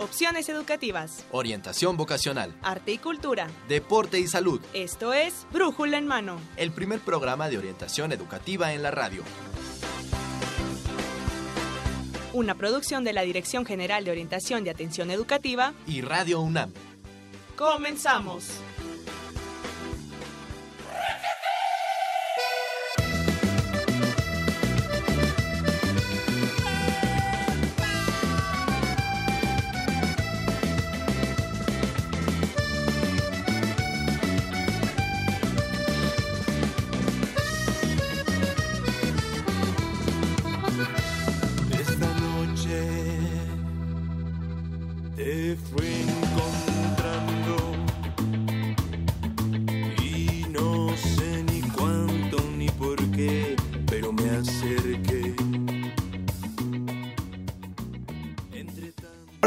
opciones educativas, orientación vocacional, arte y cultura, deporte y salud. Esto es Brújula en Mano, el primer programa de orientación educativa en la radio. Una producción de la Dirección General de Orientación y Atención Educativa y Radio UNAM. Comenzamos.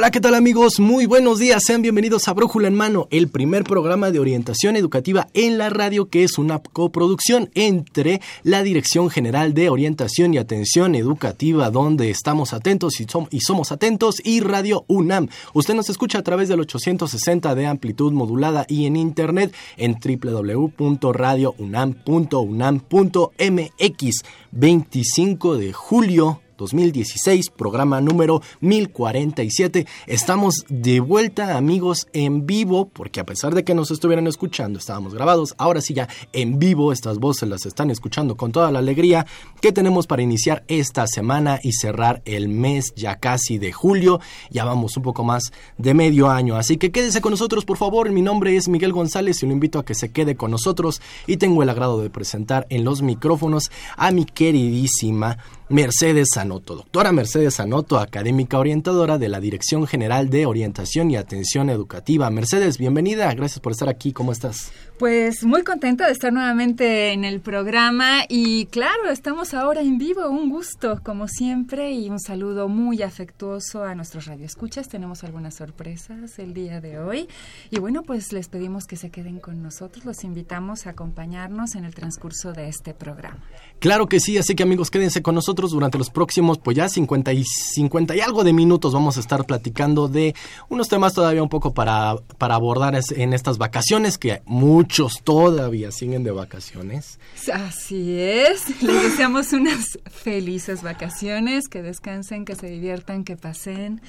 Hola, ¿qué tal amigos? Muy buenos días, sean bienvenidos a Brújula en Mano, el primer programa de orientación educativa en la radio que es una coproducción entre la Dirección General de Orientación y Atención Educativa, donde estamos atentos y, somos atentos, y Radio UNAM. Usted nos escucha a través del 860 de amplitud modulada y en internet en www.radiounam.unam.mx. 25 de julio 2016, programa número 1047. Estamos de vuelta, amigos, en vivo, porque a pesar de que nos estuvieran escuchando, estábamos grabados, ahora sí ya en vivo, estas voces las están escuchando con toda la alegría que tenemos para iniciar esta semana y cerrar el mes ya casi de julio. Ya vamos un poco más de medio año, así que quédese con nosotros, por favor. Mi nombre es Miguel González y lo invito a que se quede con nosotros y tengo el agrado de presentar en los micrófonos a mi queridísima Mercedes Anoto. Doctora Mercedes Anoto, académica orientadora de la Dirección General de Orientación y Atención Educativa. Mercedes, bienvenida. Gracias por estar aquí. ¿Cómo estás? Pues muy contenta de estar nuevamente en el programa y claro, estamos ahora en vivo. Un gusto, como siempre, y un saludo muy afectuoso a nuestros radioescuchas. Tenemos algunas sorpresas el día de hoy. Y bueno, pues les pedimos que se queden con nosotros. Los invitamos a acompañarnos en el transcurso de este programa. Claro que sí, así que amigos, quédense con nosotros durante los próximos, pues ya 50 y, 50 y algo de minutos vamos a estar platicando de unos temas todavía un poco para, para abordar en estas vacaciones, que muchos todavía siguen de vacaciones. Así es, les deseamos unas felices vacaciones, que descansen, que se diviertan, que pasen,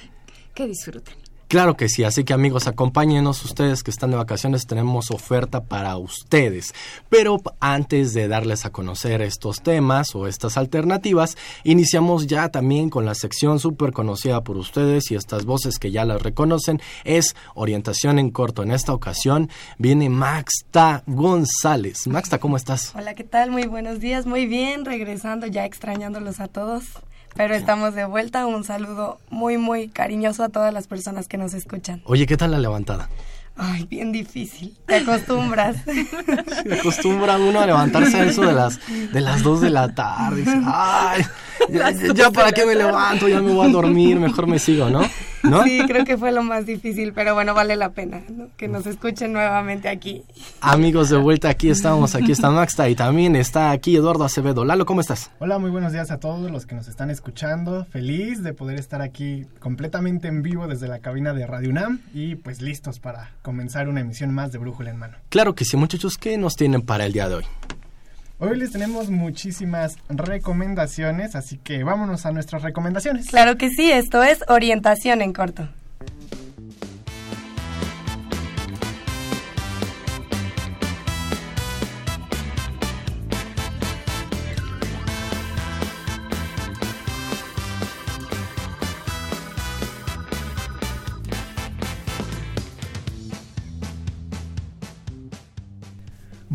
que disfruten. Claro que sí, así que amigos, acompáñenos ustedes que están de vacaciones, tenemos oferta para ustedes. Pero antes de darles a conocer estos temas o estas alternativas, iniciamos ya también con la sección súper conocida por ustedes y estas voces que ya las reconocen, es orientación en corto. En esta ocasión viene Maxta González. Maxta, ¿cómo estás? Hola, ¿qué tal? Muy buenos días, muy bien, regresando ya extrañándolos a todos. Pero estamos de vuelta. Un saludo muy, muy cariñoso a todas las personas que nos escuchan. Oye, ¿qué tal la levantada? Ay, bien difícil. Te acostumbras. Se acostumbra uno a levantarse a eso de las de las 2 de la tarde. Ay, ya, para qué me levanto, ya me voy a dormir, mejor me sigo, ¿no? ¿No? Sí, creo que fue lo más difícil, pero bueno, vale la pena que nos escuchen nuevamente aquí. Amigos, de vuelta aquí estamos, aquí está Maxta y también está aquí Eduardo Acevedo. Lalo, ¿cómo estás? Hola, muy buenos días a todos los que nos están escuchando. Feliz de poder estar aquí completamente en vivo desde la cabina de Radio UNAM y pues listos para comenzar una emisión más de Brújula en Mano. Claro que sí, muchachos, ¿qué nos tienen para el día de hoy? Hoy les tenemos muchísimas recomendaciones, así que vámonos a nuestras recomendaciones. Claro que sí, esto es orientación en corto.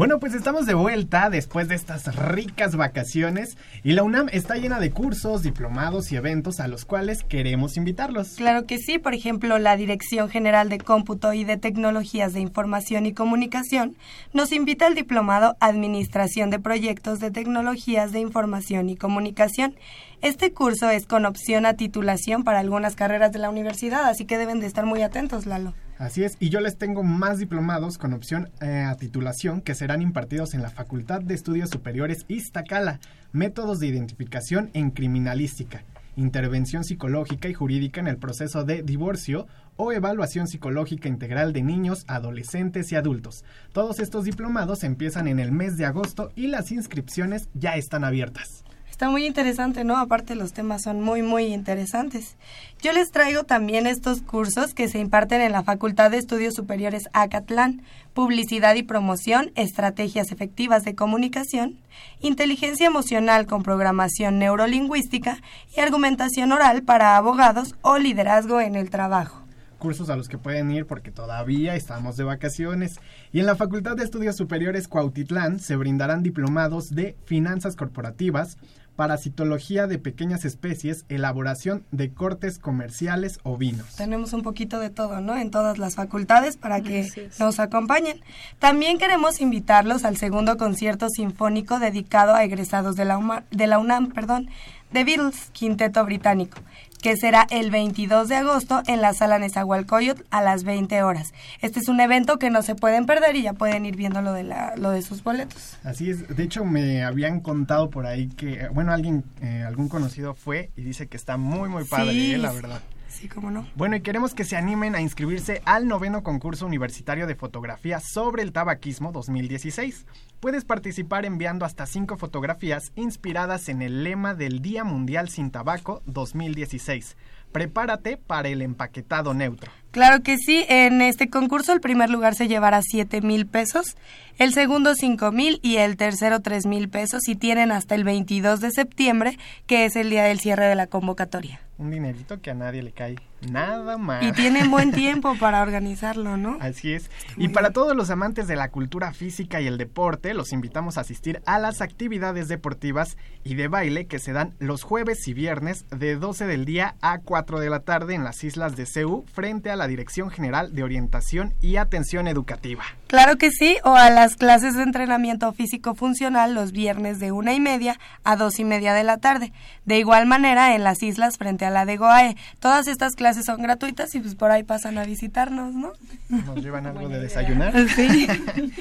Bueno, pues estamos de vuelta después de estas ricas vacaciones y la UNAM está llena de cursos, diplomados y eventos a los cuales queremos invitarlos. Claro que sí, por ejemplo, la Dirección General de Cómputo y de Tecnologías de Información y Comunicación nos invita al diplomado Administración de Proyectos de Tecnologías de Información y Comunicación. Este curso es con opción a titulación para algunas carreras de la universidad, así que deben de estar muy atentos, Lalo. Así es, y yo les tengo más diplomados con opción eh, a titulación que serán impartidos en la Facultad de Estudios Superiores Iztacala, métodos de identificación en criminalística, intervención psicológica y jurídica en el proceso de divorcio o evaluación psicológica integral de niños, adolescentes y adultos. Todos estos diplomados empiezan en el mes de agosto y las inscripciones ya están abiertas. Está muy interesante, ¿no? Aparte los temas son muy, muy interesantes. Yo les traigo también estos cursos que se imparten en la Facultad de Estudios Superiores Acatlán, Publicidad y Promoción, Estrategias Efectivas de Comunicación, Inteligencia Emocional con Programación Neurolingüística y Argumentación Oral para Abogados o Liderazgo en el Trabajo cursos a los que pueden ir porque todavía estamos de vacaciones. Y en la Facultad de Estudios Superiores Cuautitlán se brindarán diplomados de finanzas corporativas, parasitología de pequeñas especies, elaboración de cortes comerciales o vinos. Tenemos un poquito de todo, ¿no? En todas las facultades para que nos acompañen. También queremos invitarlos al segundo concierto sinfónico dedicado a egresados de la, de la UNAM, perdón, The Beatles, Quinteto Británico que será el 22 de agosto en la sala Nezahualcóyotl a las 20 horas. Este es un evento que no se pueden perder y ya pueden ir viendo lo de, la, lo de sus boletos. Así es, de hecho me habían contado por ahí que, bueno, alguien, eh, algún conocido fue y dice que está muy, muy padre, eh, la verdad. Sí, cómo no. Bueno, y queremos que se animen a inscribirse al noveno concurso universitario de fotografía sobre el tabaquismo 2016. Puedes participar enviando hasta cinco fotografías inspiradas en el lema del Día Mundial sin Tabaco 2016. Prepárate para el empaquetado neutro. Claro que sí, en este concurso el primer lugar se llevará 7 mil pesos, el segundo 5 mil y el tercero 3 mil pesos y tienen hasta el 22 de septiembre, que es el día del cierre de la convocatoria. Un dinerito que a nadie le cae nada más. Y tienen buen tiempo para organizarlo, ¿no? Así es. Y para todos los amantes de la cultura física y el deporte, los invitamos a asistir a las actividades deportivas y de baile que se dan los jueves y viernes de 12 del día a 4 de la tarde en las islas de Ceú frente a la Dirección General de Orientación y Atención Educativa. Claro que sí, o a las clases de entrenamiento físico funcional los viernes de una y media a dos y media de la tarde. De igual manera en las islas frente a la de Goae. Todas estas clases son gratuitas y pues por ahí pasan a visitarnos, ¿no? Nos llevan algo de desayunar. Sí.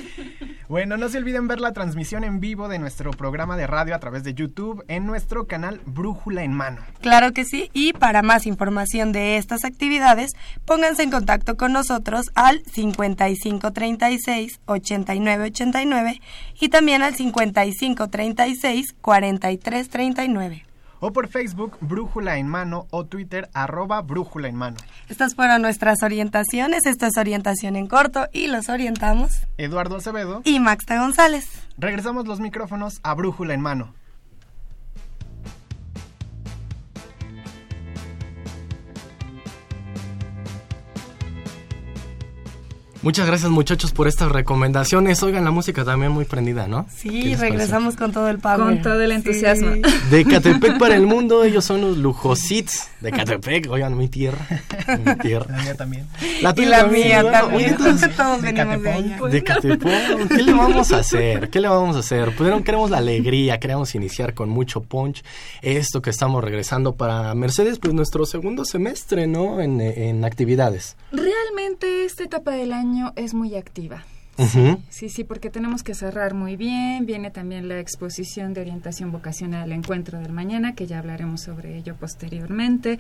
bueno, no se olviden ver la transmisión en vivo de nuestro programa de radio a través de YouTube en nuestro canal Brújula en Mano. Claro que sí, y para más información de estas actividades, pónganse en contacto con nosotros al 5536 8989 y también al 5536 4339 o por Facebook Brújula en Mano o Twitter arroba Brújula en Mano. Estas fueron nuestras orientaciones, esto es orientación en corto y los orientamos Eduardo Acevedo y Maxta González. Regresamos los micrófonos a Brújula en Mano. Muchas gracias muchachos por estas recomendaciones. Oigan, la música también muy prendida, ¿no? Sí, regresamos con todo el power. Con todo el entusiasmo. De Catepec para el mundo, ellos son los lujosits de Catepec. Oigan, mi tierra. Mi tierra. La mía también. La y la mía también. Entonces, todos de venimos de allá. De Catepec. ¿Qué le vamos a hacer? ¿Qué le vamos a hacer? Pues queremos la alegría, queremos iniciar con mucho punch esto que estamos regresando para Mercedes, pues nuestro segundo semestre, ¿no? En, en actividades. Realmente esta etapa del año es muy activa. Sí, sí, porque tenemos que cerrar muy bien. Viene también la exposición de orientación vocacional al encuentro del mañana, que ya hablaremos sobre ello posteriormente.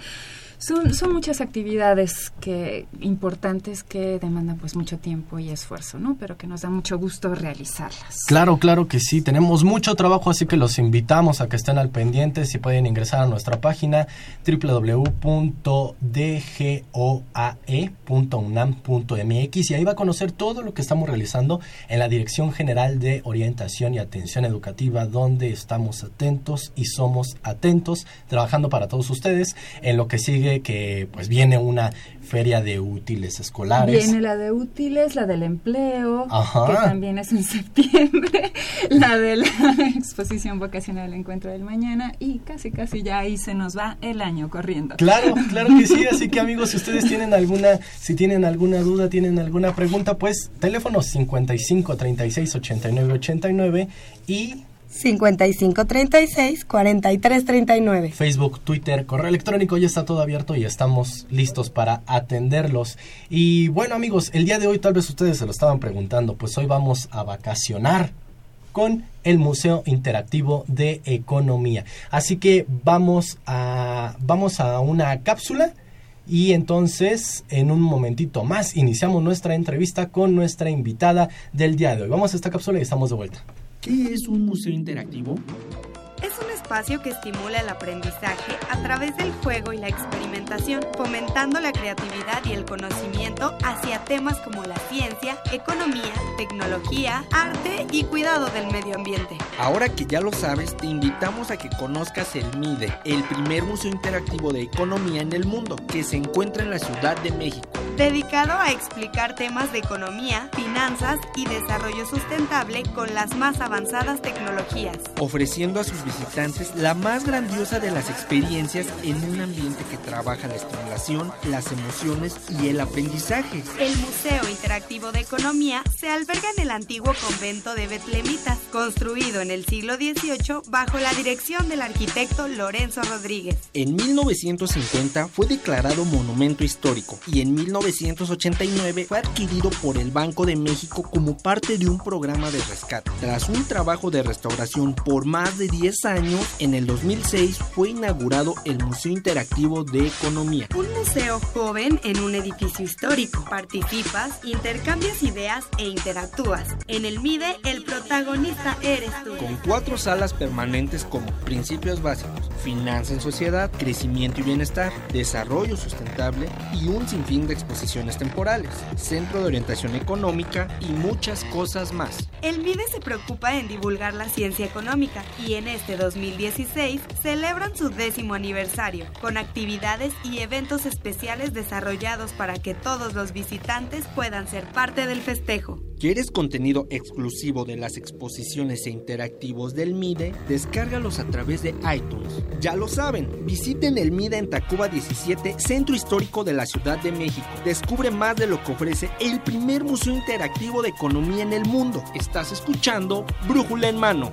Son, son muchas actividades que importantes que demandan pues mucho tiempo y esfuerzo, ¿no? Pero que nos da mucho gusto realizarlas. Claro, claro que sí. Tenemos mucho trabajo, así que los invitamos a que estén al pendiente. Si pueden ingresar a nuestra página www.dgoae.unam.mx y ahí va a conocer todo lo que estamos realizando en la Dirección General de Orientación y Atención Educativa, donde estamos atentos y somos atentos, trabajando para todos ustedes. En lo que sigue que pues viene una feria de útiles escolares. Viene la de útiles, la del empleo, que también es en septiembre, la de la exposición vocacional del encuentro del mañana y casi casi ya ahí se nos va el año corriendo. Claro, claro que sí, así que amigos, si ustedes tienen alguna, si tienen alguna duda, tienen alguna pregunta, pues teléfono 55 36 89 89 y 5536 4339. Facebook, Twitter, correo electrónico, ya está todo abierto y estamos listos para atenderlos. Y bueno amigos, el día de hoy tal vez ustedes se lo estaban preguntando, pues hoy vamos a vacacionar con el Museo Interactivo de Economía. Así que vamos a, vamos a una cápsula y entonces en un momentito más iniciamos nuestra entrevista con nuestra invitada del día de hoy. Vamos a esta cápsula y estamos de vuelta. ¿Qué es un museo interactivo? Es un espacio que estimula el aprendizaje a través del juego y la experimentación, fomentando la creatividad y el conocimiento hacia temas como la ciencia, economía, tecnología, arte y cuidado del medio ambiente. Ahora que ya lo sabes, te invitamos a que conozcas el MIDE, el primer museo interactivo de economía en el mundo, que se encuentra en la Ciudad de México. Dedicado a explicar temas de economía, finanzas y desarrollo sustentable con las más avanzadas tecnologías. Ofreciendo a sus visitantes la más grandiosa de las experiencias en un ambiente que trabaja la estimulación, las emociones y el aprendizaje. El Museo Interactivo de Economía se alberga en el antiguo convento de Betlemitas, construido en el siglo XVIII bajo la dirección del arquitecto Lorenzo Rodríguez. En 1950 fue declarado monumento histórico y en 1989 fue adquirido por el Banco de México como parte de un programa de rescate. Tras un trabajo de restauración por más de 10 años, en el 2006 fue inaugurado el Museo Interactivo de Economía. Un museo joven en un edificio histórico. Participas, intercambias ideas e interactúas. En el MIDE, el protagonista eres tú. Con cuatro salas permanentes como principios básicos, finanza en sociedad, crecimiento y bienestar, desarrollo sustentable y un sinfín de exposiciones temporales, centro de orientación económica y muchas cosas más. El MIDE se preocupa en divulgar la ciencia económica y en este 2016 celebran su décimo aniversario con actividades y eventos especiales desarrollados para que todos los visitantes puedan ser parte del festejo. ¿Quieres contenido exclusivo de las exposiciones e interactivos del MIDE? Descárgalos a través de iTunes. Ya lo saben, visiten el MIDE en Tacuba 17, Centro Histórico de la Ciudad de México. Descubre más de lo que ofrece el primer museo interactivo de economía en el mundo. Estás escuchando Brújula en Mano.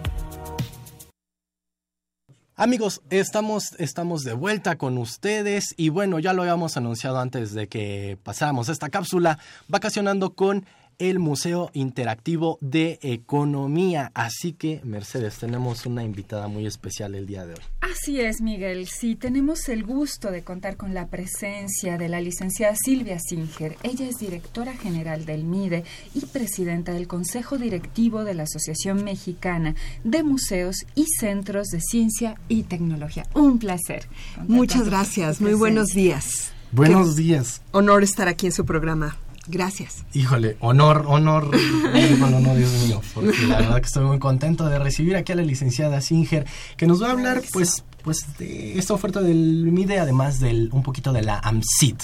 Amigos, estamos, estamos de vuelta con ustedes y bueno, ya lo habíamos anunciado antes de que pasáramos esta cápsula, vacacionando con el Museo Interactivo de Economía. Así que, Mercedes, tenemos una invitada muy especial el día de hoy. Así es, Miguel. Sí, tenemos el gusto de contar con la presencia de la licenciada Silvia Singer. Ella es directora general del MIDE y presidenta del Consejo Directivo de la Asociación Mexicana de Museos y Centros de Ciencia y Tecnología. Un placer. Muchas gracias. Muy buenos días. Buenos días. Honor estar aquí en su programa. Gracias. Híjole, honor, honor, digo, no, Dios mío, porque la verdad que estoy muy contento de recibir aquí a la licenciada Singer, que nos va a hablar, pues, pues, de esta oferta del MIDE, además del, un poquito de la AMSIT.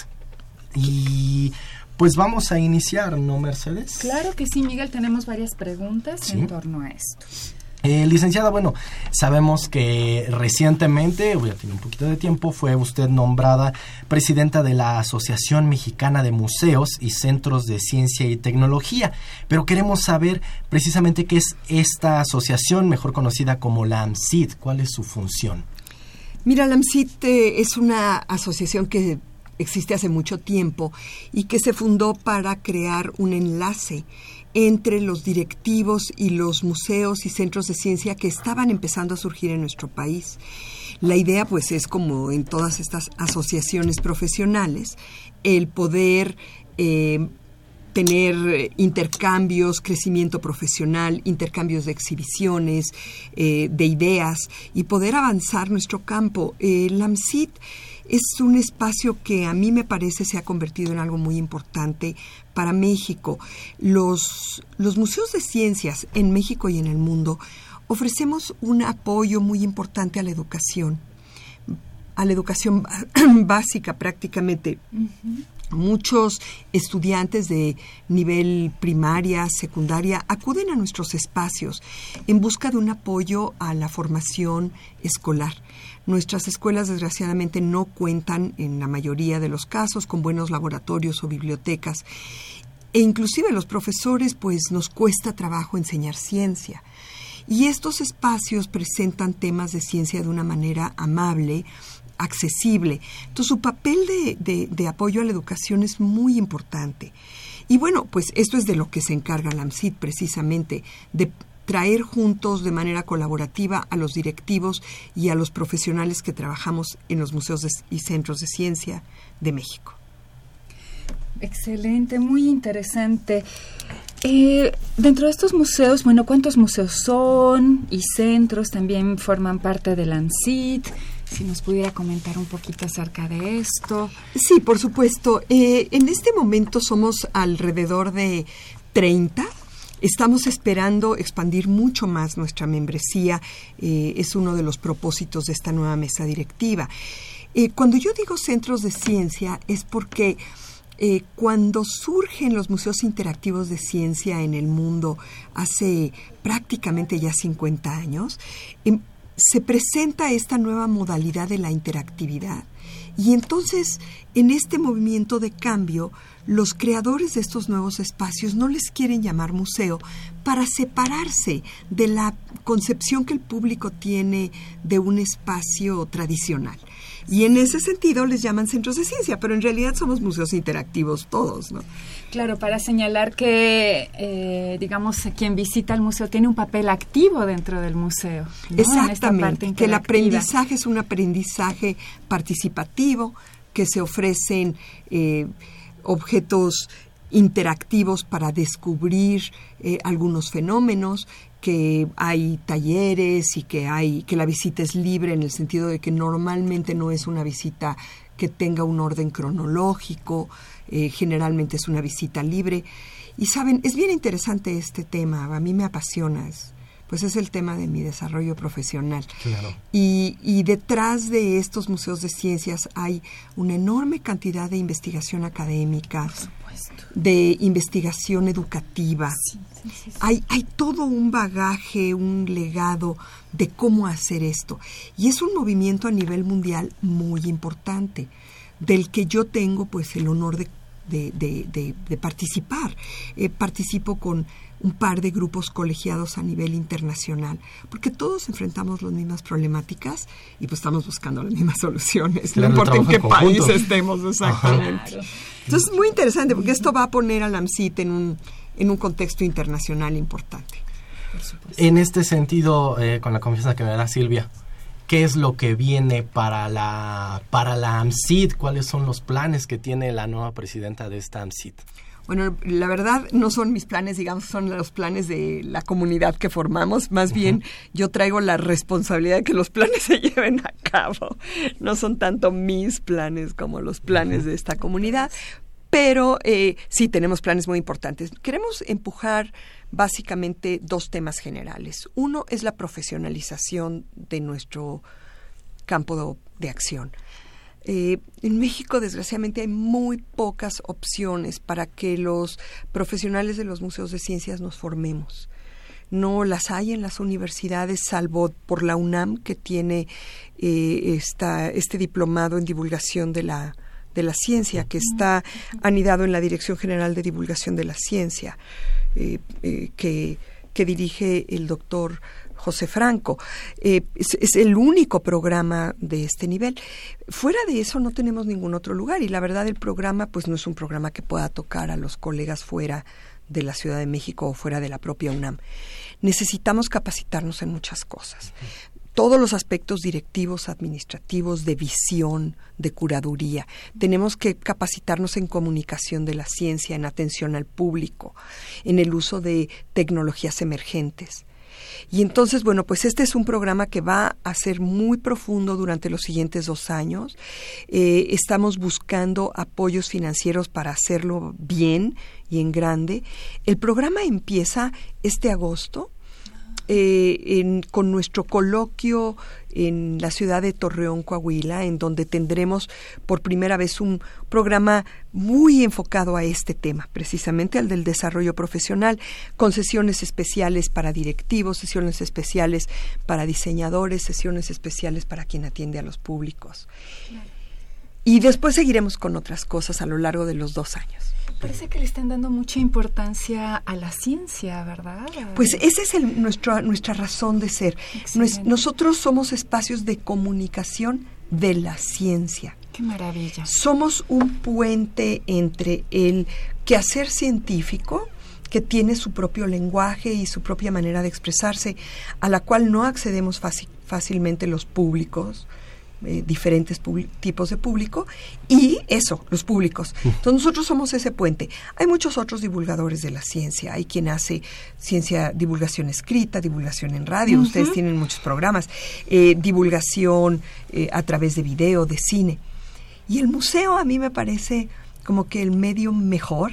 Y pues vamos a iniciar, ¿no, Mercedes? Claro que sí, Miguel, tenemos varias preguntas Sí. en torno a esto. Eh, licenciada, bueno, sabemos que recientemente, ya tiene un poquito de tiempo, fue usted nombrada presidenta de la Asociación Mexicana de Museos y Centros de Ciencia y Tecnología, pero queremos saber precisamente qué es esta asociación, mejor conocida como la AMSID, cuál es su función. Mira, la AMSIT eh, es una asociación que existe hace mucho tiempo y que se fundó para crear un enlace entre los directivos y los museos y centros de ciencia que estaban empezando a surgir en nuestro país. La idea, pues, es como en todas estas asociaciones profesionales, el poder eh, tener eh, intercambios, crecimiento profesional, intercambios de exhibiciones, eh, de ideas y poder avanzar nuestro campo. Eh, El AMSIT es un espacio que a mí me parece se ha convertido en algo muy importante para México. Los, los museos de ciencias en México y en el mundo ofrecemos un apoyo muy importante a la educación, a la educación básica prácticamente. Muchos estudiantes de nivel primaria, secundaria, acuden a nuestros espacios en busca de un apoyo a la formación escolar. Nuestras escuelas, desgraciadamente, no cuentan, en la mayoría de los casos, con buenos laboratorios o bibliotecas. E inclusive los profesores, pues, nos cuesta trabajo enseñar ciencia. Y estos espacios presentan temas de ciencia de una manera amable, accesible. Entonces, su papel de, de, apoyo a la educación es muy importante. Y bueno, pues esto es de lo que se encarga la AMSIT precisamente, de traer juntos de manera colaborativa a los directivos y a los profesionales que trabajamos en los museos y centros de ciencia de México. Excelente, muy interesante. Eh, dentro de estos museos, bueno, ¿cuántos museos son y centros también forman parte del ANSIT? Si nos pudiera comentar un poquito acerca de esto. Sí, por supuesto. Eh, en este momento somos alrededor de 30. Estamos esperando expandir mucho más nuestra membresía. Eh, es uno de los propósitos de esta nueva mesa directiva. cuando yo digo centros de ciencia es porque eh, cuando surgen los museos interactivos de ciencia en el mundo hace prácticamente ya 50 años, em, se presenta esta nueva modalidad de la interactividad. Y entonces, en este movimiento de cambio, los creadores de estos nuevos espacios no les quieren llamar museo para separarse de la concepción que el público tiene de un espacio tradicional. Y en ese sentido les llaman centros de ciencia, pero en realidad somos museos interactivos todos, ¿no? Claro, para señalar que, eh, digamos, quien visita el museo tiene un papel activo dentro del museo. Exactamente, que el aprendizaje es un aprendizaje participativo, que se ofrecen eh, objetos interactivos para descubrir eh, algunos fenómenos, que hay talleres y que hay que la visita es libre en el sentido de que normalmente no es una visita que tenga un orden cronológico, eh, generalmente es una visita libre. Y saben, es bien interesante este tema, a mí me apasiona, pues es el tema de mi desarrollo profesional. Y, y, detrás de estos museos de ciencias hay una enorme cantidad de investigación académica, de investigación educativa. Hay, hay todo un bagaje, un legado de cómo hacer esto. Y es un movimiento a nivel mundial muy importante, del que yo tengo pues el honor de, de, participar. Eh, participo con un par de grupos colegiados a nivel internacional, porque todos enfrentamos las mismas problemáticas y pues estamos buscando las mismas soluciones, no importa en qué país estemos exactamente. Entonces es muy interesante porque esto va a poner a la AMCIT en un, en un contexto internacional importante. En este sentido, eh, con la confianza que me da Silvia, ¿qué es lo que viene para la, para la AMCIT? ¿Cuáles son los planes que tiene la nueva presidenta de esta AMCIT? Bueno, la verdad no son mis planes, digamos, son los planes de la comunidad que formamos. Más bien, yo traigo la responsabilidad de que los planes se lleven a cabo. No son tanto mis planes como los planes de esta comunidad, pero eh, sí tenemos planes muy importantes. Queremos empujar básicamente dos temas generales. Uno es la profesionalización de nuestro campo de acción. Eh, en México, desgraciadamente, hay muy pocas opciones para que los profesionales de los museos de ciencias nos formemos. No las hay en las universidades, salvo por la UNAM, que tiene eh, este diplomado en divulgación de la, de la ciencia, que está anidado en la Dirección General de Divulgación de la Ciencia, eh, que, que dirige el doctor José Franco. Eh, es, el único programa de este nivel. Fuera de eso no tenemos ningún otro lugar y la verdad el programa pues no es un programa que pueda tocar a los colegas fuera de la Ciudad de México o fuera de la propia UNAM. Necesitamos capacitarnos en muchas cosas todos los aspectos directivos, administrativos, de visión, de curaduría. Tenemos que capacitarnos en comunicación de la ciencia, en atención al público, en el uso de tecnologías emergentes. Y entonces, bueno, pues este es un programa que va a ser muy profundo durante los siguientes dos años. Eh, estamos buscando apoyos financieros para hacerlo bien y en grande. El programa empieza este agosto eh, con nuestro coloquio en la ciudad de Torreón, Coahuila, en donde tendremos por primera vez un programa muy enfocado a este tema, precisamente al del desarrollo profesional, con sesiones especiales para directivos, sesiones especiales para diseñadores, sesiones especiales para quien atiende a los públicos. Y después seguiremos con otras cosas a lo largo de los dos años. Parece que le están dando mucha importancia a la ciencia, ¿verdad? Pues esa es nuestra, nuestra razón de ser. nosotros somos espacios de comunicación de la ciencia. Qué maravilla. Somos un puente entre el quehacer científico que tiene su propio lenguaje y su propia manera de expresarse, a la cual no accedemos fácilmente los públicos, eh, diferentes tipos de público y eso, los públicos. Entonces nosotros somos ese puente. Hay muchos otros divulgadores de la ciencia. Hay quien hace ciencia, divulgación escrita, divulgación en radio. Ustedes tienen muchos programas. Eh, divulgación eh, a través de video, de cine. Y el museo a mí me parece como que el medio mejor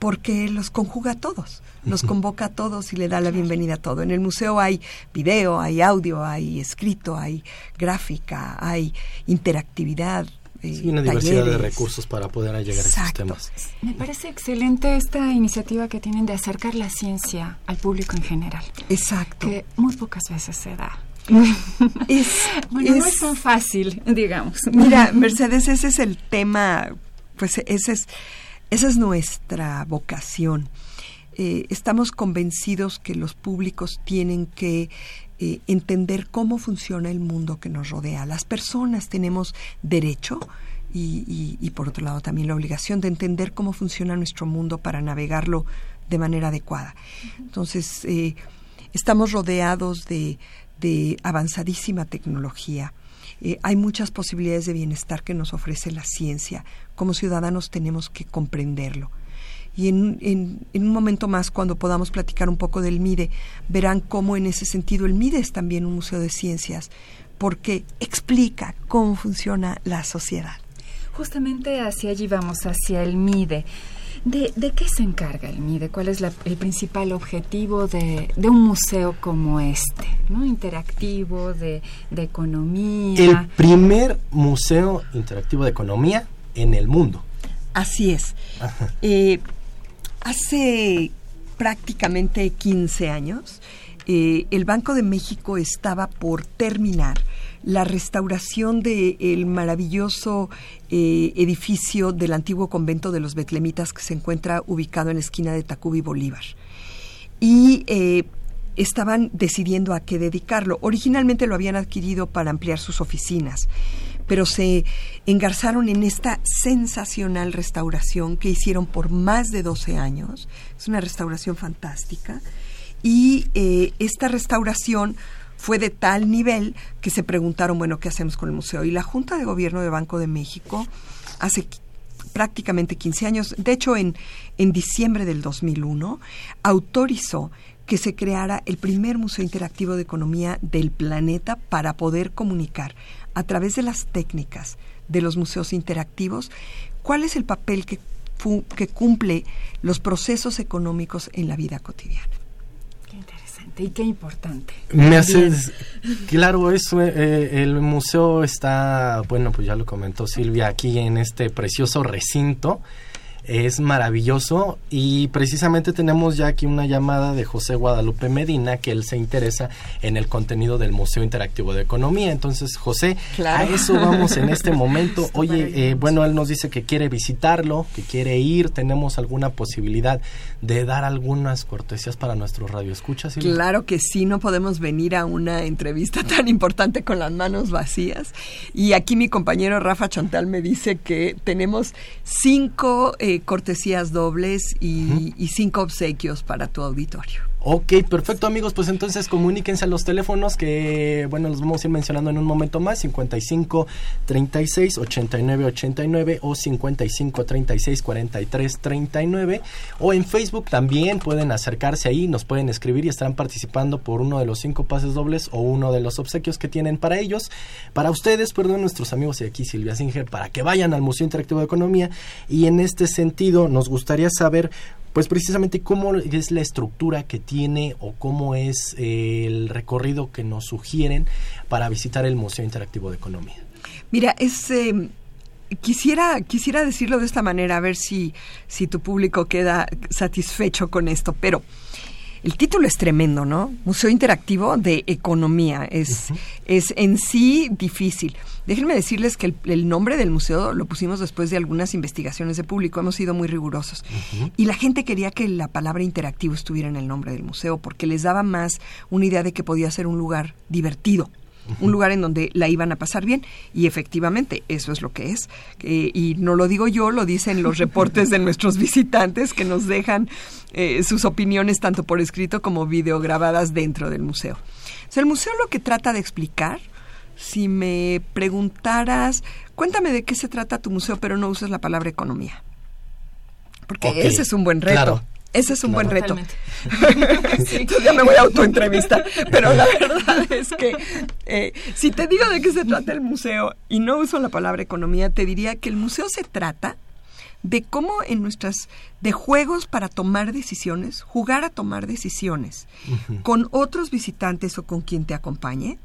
porque los conjuga a todos, los convoca a todos y le da la bienvenida a todo. En el museo hay video, hay audio, hay escrito, hay gráfica, hay interactividad. Eh, sí, una diversidad de recursos para poder llegar a esos temas. Me parece excelente esta iniciativa que tienen de acercar la ciencia al público en general. Exacto. Que muy pocas veces se da. Es, bueno, no es tan fácil, digamos. Mira, Mercedes, ese es el tema, pues ese es esa es nuestra vocación. Eh, estamos convencidos que los públicos tienen que eh, entender cómo funciona el mundo que nos rodea. Las personas tenemos derecho y, por otro lado también la obligación de entender cómo funciona nuestro mundo para navegarlo de manera adecuada. Entonces, eh, estamos rodeados de avanzadísima tecnología eh, hay muchas posibilidades de bienestar que nos ofrece la ciencia. Como ciudadanos tenemos que comprenderlo. Y en, en, un momento más, cuando podamos platicar un poco del MIDE, verán cómo en ese sentido el MIDE es también un museo de ciencias, porque explica cómo funciona la sociedad. Justamente hacia allí vamos, hacia el MIDE. ¿De, qué se encarga el MIDE? ¿Cuál es el principal objetivo de, un museo como este? ¿no? Interactivo, de, economía. El primer museo interactivo de economía en el mundo. Así es. Eh, hace prácticamente 15 años, eh, el Banco de México estaba por terminar la restauración del maravilloso eh, edificio del antiguo convento de los Betlemitas que se encuentra ubicado en la esquina de Tacuba y Bolívar. Y eh, estaban decidiendo a qué dedicarlo. Originalmente lo habían adquirido para ampliar sus oficinas, pero se engarzaron en esta sensacional restauración que hicieron por más de 12 años. Es una restauración fantástica. Y eh, esta restauración fue de tal nivel que se preguntaron, bueno, ¿qué hacemos con el museo? Y la Junta de Gobierno de Banco de México hace prácticamente 15 años, de hecho en, en diciembre del 2001, autorizó que se creara el primer museo interactivo de economía del planeta para poder comunicar a través de las técnicas de los museos interactivos cuál es el papel que, que cumple los procesos económicos en la vida cotidiana y qué importante. Me hace, claro, eso, eh, eh, el museo está, bueno, pues ya lo comentó Silvia, aquí en este precioso recinto es maravilloso y precisamente tenemos ya aquí una llamada de José Guadalupe Medina que él se interesa en el contenido del Museo Interactivo de Economía. Entonces, José, a eso vamos en este momento. Oye, eh, bueno, él nos dice que quiere visitarlo, que quiere ir. ¿Tenemos alguna posibilidad de dar algunas cortesías para nuestros radioescuchas? Claro que sí, no podemos venir a una entrevista tan importante con las manos vacías. Y aquí mi compañero Rafa Chantal me dice que tenemos cinco... Eh, cortesías dobles y, cinco obsequios para tu auditorio. Ok, perfecto amigos, pues entonces comuníquense a los teléfonos que, bueno, los vamos a ir mencionando en un momento más, 55 36 89 89 o 55 36 43 39 o en Facebook también pueden acercarse ahí, nos pueden escribir y estarán participando por uno de los cinco pases dobles o uno de los obsequios que tienen para ellos, para ustedes, perdón, nuestros amigos y aquí Silvia Singer, para que vayan al Museo Interactivo de Economía. Y en este sentido nos gustaría saber pues precisamente cómo es la estructura que tiene o cómo es eh, el recorrido que nos sugieren para visitar el Museo Interactivo de Economía. Mira, es... Em, quisiera, quisiera decirlo de esta manera, a ver si, si tu público queda satisfecho con esto, pero el título es tremendo, ¿no? Museo Interactivo de Economía. Es, es en sí difícil. Déjenme decirles que el, nombre del museo lo pusimos después de algunas investigaciones de público. Hemos sido muy rigurosos. Y la gente quería que la palabra interactivo estuviera en el nombre del museo porque les daba más una idea de que podía ser un lugar divertido. Un lugar en donde la iban a pasar bien y efectivamente eso es lo que es. Eh, y no lo digo yo, lo dicen los reportes de nuestros visitantes que nos dejan eh, sus opiniones tanto por escrito como videograbadas dentro del museo. O sea, el museo lo que trata de explicar, si me preguntaras, cuéntame de qué se trata tu museo, pero no uses la palabra economía. Porque ese es un buen reto. claro. Ese es un buen reto. Ya me voy a autoentrevistar. Pero la verdad es que eh, si te digo de qué se trata el museo y no uso la palabra economía, te diría que el museo se trata de cómo en nuestras de juegos para tomar decisiones, jugar a tomar decisiones con otros visitantes o con quien te acompañe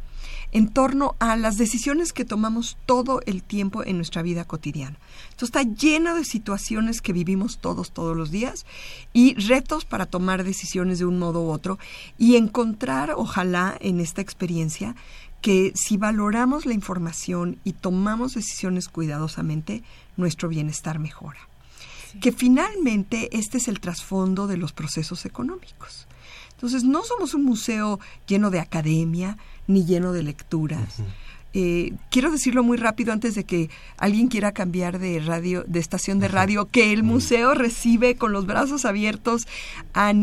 en torno a las decisiones que tomamos todo el tiempo en nuestra vida cotidiana. Esto está lleno de situaciones que vivimos todos, todos los días y retos para tomar decisiones de un modo u otro y encontrar, ojalá, en esta experiencia, que si valoramos la información y tomamos decisiones cuidadosamente, nuestro bienestar mejora. Que finalmente este es el trasfondo de los procesos económicos. Entonces, no somos un museo lleno de academia ni lleno de lecturas. Eh, quiero decirlo muy rápido antes de que alguien quiera cambiar de radio, de estación de radio, que el museo recibe con los brazos abiertos a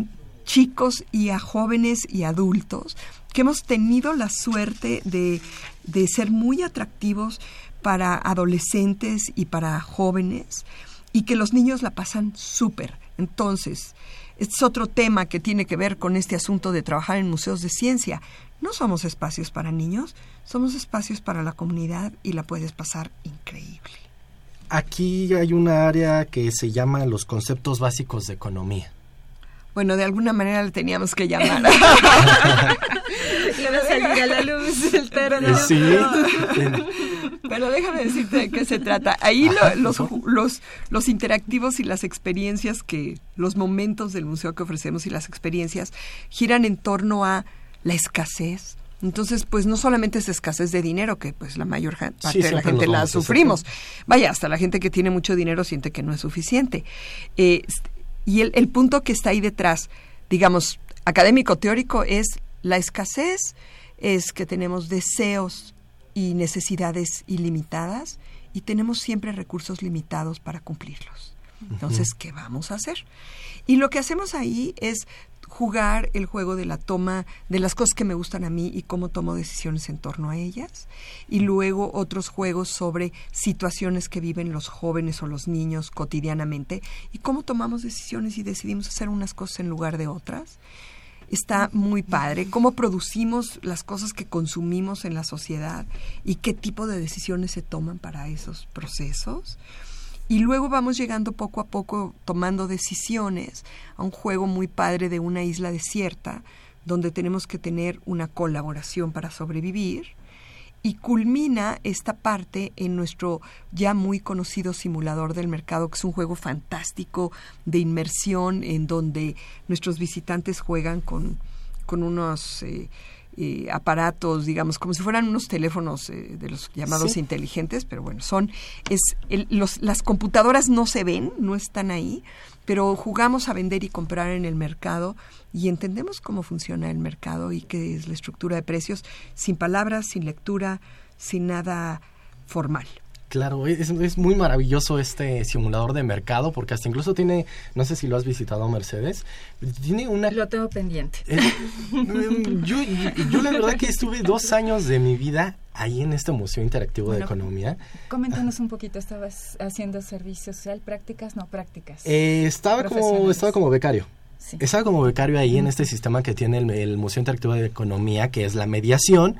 chicos y a jóvenes y adultos que hemos tenido la suerte de, de ser muy atractivos para adolescentes y para jóvenes y que los niños la pasan súper. Entonces, este es otro tema que tiene que ver con este asunto de trabajar en museos de ciencia. No somos espacios para niños, somos espacios para la comunidad y la puedes pasar increíble. Aquí hay una área que se llama los conceptos básicos de economía. Bueno, de alguna manera le teníamos que llamar. Le va a salir a la luz el término. Sí. Pero déjame decirte de qué se trata. Ahí lo- los, los, los interactivos y las experiencias que, los momentos del museo que ofrecemos y las experiencias giran en torno a la escasez. Entonces, pues no solamente es escasez de dinero, que pues la mayor parte de la gente la sufrimos. Vaya, hasta la gente que tiene mucho dinero siente que no es suficiente. Eh, y el, el punto que está ahí detrás, digamos, académico teórico, es la escasez, es que tenemos deseos y necesidades ilimitadas y tenemos siempre recursos limitados para cumplirlos. Entonces, ¿qué vamos a hacer? Y lo que hacemos ahí es jugar el juego de la toma de las cosas que me gustan a mí y cómo tomo decisiones en torno a ellas. Y luego otros juegos sobre situaciones que viven los jóvenes o los niños cotidianamente y cómo tomamos decisiones y decidimos hacer unas cosas en lugar de otras está muy padre. Cómo producimos las cosas que consumimos en la sociedad y qué tipo de decisiones se toman para esos procesos. Y luego vamos llegando poco a poco tomando decisiones a un juego muy padre de una isla desierta donde tenemos que tener una colaboración para sobrevivir y culmina esta parte en nuestro ya muy conocido simulador del mercado, que es un juego fantástico de inmersión en donde nuestros visitantes juegan con, con unos eh, eh, aparatos, digamos, como si fueran unos teléfonos eh, de los llamados Sí. inteligentes, pero bueno, son, es, el- los, las computadoras no se ven, no están ahí, pero jugamos a vender y comprar en el mercado y entendemos cómo funciona el mercado y qué es la estructura de precios, sin palabras, sin lectura, sin nada formal. Claro, es, es muy maravilloso este simulador de mercado porque hasta incluso tiene, no sé si lo has visitado Mercedes, tiene una... Lo tengo pendiente. Eh, mm, yo, yo la verdad que estuve dos años de mi vida ahí en este Museo Interactivo de Economía. Coméntanos un poquito, ¿estabas haciendo servicio social? ¿Prácticas? No, prácticas. Eh, estaba, como, estaba como becario. Sí. Estaba como becario ahí en este sistema que tiene el, el Museo Interactivo de Economía, que es la mediación,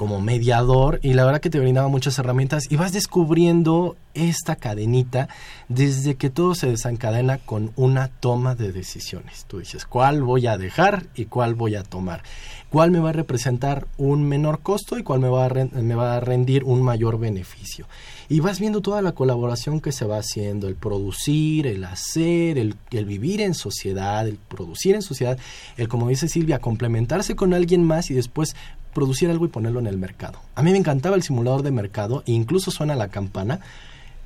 como mediador, y la verdad que te brindaba muchas herramientas y vas descubriendo esta cadenita desde que todo se desencadena con una toma de decisiones. Tú dices, ¿cuál voy a dejar y cuál voy a tomar? ¿Cuál me va a representar un menor costo y cuál me va a, rendir un mayor beneficio? Y vas viendo toda la colaboración que se va haciendo, el producir, el hacer, el vivir en sociedad, el producir en sociedad, el, como dice Silvia, complementarse con alguien más y después producir algo y ponerlo en el mercado. A mí me encantaba el simulador de mercado e incluso suena la campana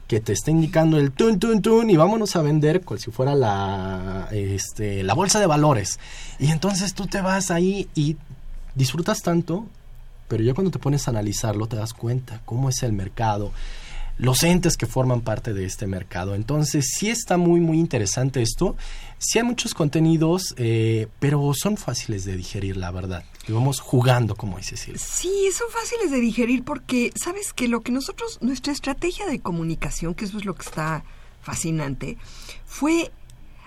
que te está indicando el tun tun tun y vámonos a vender cual si fuera la este la bolsa de valores y entonces tú te vas ahí y disfrutas tanto pero ya cuando te pones a analizarlo te das cuenta cómo es el mercado, los entes que forman parte de este mercado. Entonces sí está muy, muy interesante esto. Sí hay muchos contenidos, eh, pero son fáciles de digerir, la verdad. Y vamos jugando, como dice Silvia. Sí, son fáciles de digerir porque, ¿sabes que Lo que nosotros, nuestra estrategia de comunicación, que eso es lo que está fascinante, fue,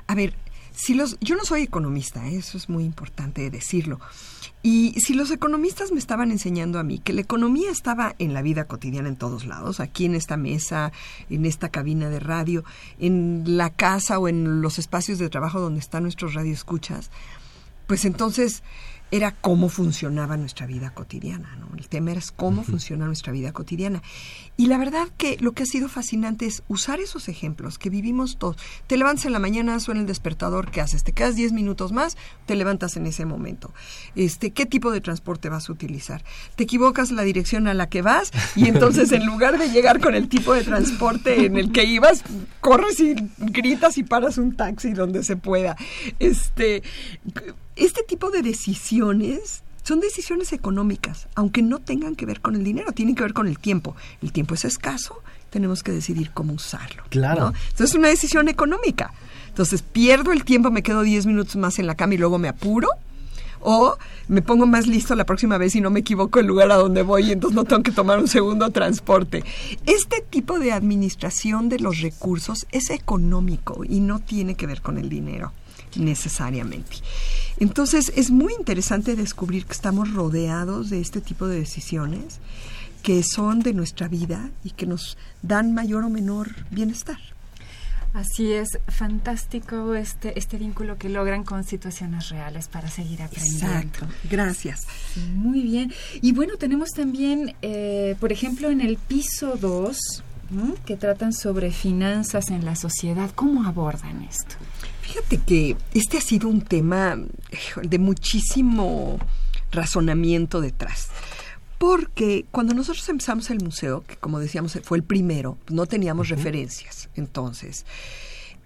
a ver, si los, yo no soy economista, ¿eh? eso es muy importante decirlo. Y si los economistas me estaban enseñando a mí que la economía estaba en la vida cotidiana en todos lados, aquí en esta mesa, en esta cabina de radio, en la casa o en los espacios de trabajo donde están nuestros radioescuchas, pues entonces era cómo funcionaba nuestra vida cotidiana, ¿no? El tema era cómo funciona nuestra vida cotidiana. Y la verdad que lo que ha sido fascinante es usar esos ejemplos que vivimos todos. Te levantas en la mañana, suena el despertador, ¿qué haces? ¿Te quedas 10 minutos más? Te levantas en ese momento. Este, ¿Qué tipo de transporte vas a utilizar? Te equivocas la dirección a la que vas y entonces en lugar de llegar con el tipo de transporte en el que ibas, corres y gritas y paras un taxi donde se pueda. Este, este tipo de decisiones son decisiones económicas, aunque no tengan que ver con el dinero, tienen que ver con el tiempo. El tiempo es escaso, tenemos que decidir cómo usarlo. Claro. Entonces es una decisión económica. Entonces pierdo el tiempo, me quedo 10 minutos más en la cama y luego me apuro. O me pongo más listo la próxima vez y no me equivoco el lugar a donde voy y entonces no tengo que tomar un segundo transporte. Este tipo de administración de los recursos es económico y no tiene que ver con el dinero necesariamente. Entonces es muy interesante descubrir que estamos rodeados de este tipo de decisiones que son de nuestra vida y que nos dan mayor o menor bienestar. Así es, fantástico este, este vínculo que logran con situaciones reales para seguir aprendiendo. Exacto, gracias. muy bien. Y bueno, tenemos también, eh, por ejemplo, en el piso 2, que tratan sobre finanzas en la sociedad. ¿Cómo abordan esto? Fíjate que este ha sido un tema de muchísimo razonamiento detrás. Porque cuando nosotros empezamos el museo, que como decíamos fue el primero, no teníamos referencias. Entonces,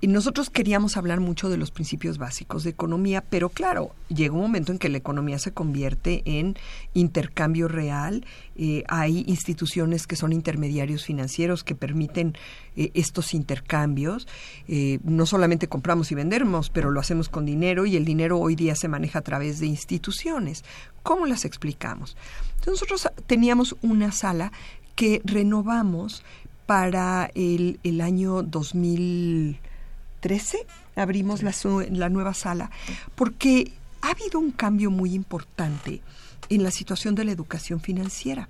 y nosotros queríamos hablar mucho de los principios básicos de economía, pero claro, llega un momento en que la economía se convierte en intercambio real. Eh, hay instituciones que son intermediarios financieros que permiten eh, estos intercambios. Eh, no solamente compramos y vendemos, pero lo hacemos con dinero y el dinero hoy día se maneja a través de instituciones. ¿Cómo las explicamos? Entonces nosotros teníamos una sala que renovamos para el, el año 2000 13 abrimos la, la nueva sala, porque ha habido un cambio muy importante en la situación de la educación financiera.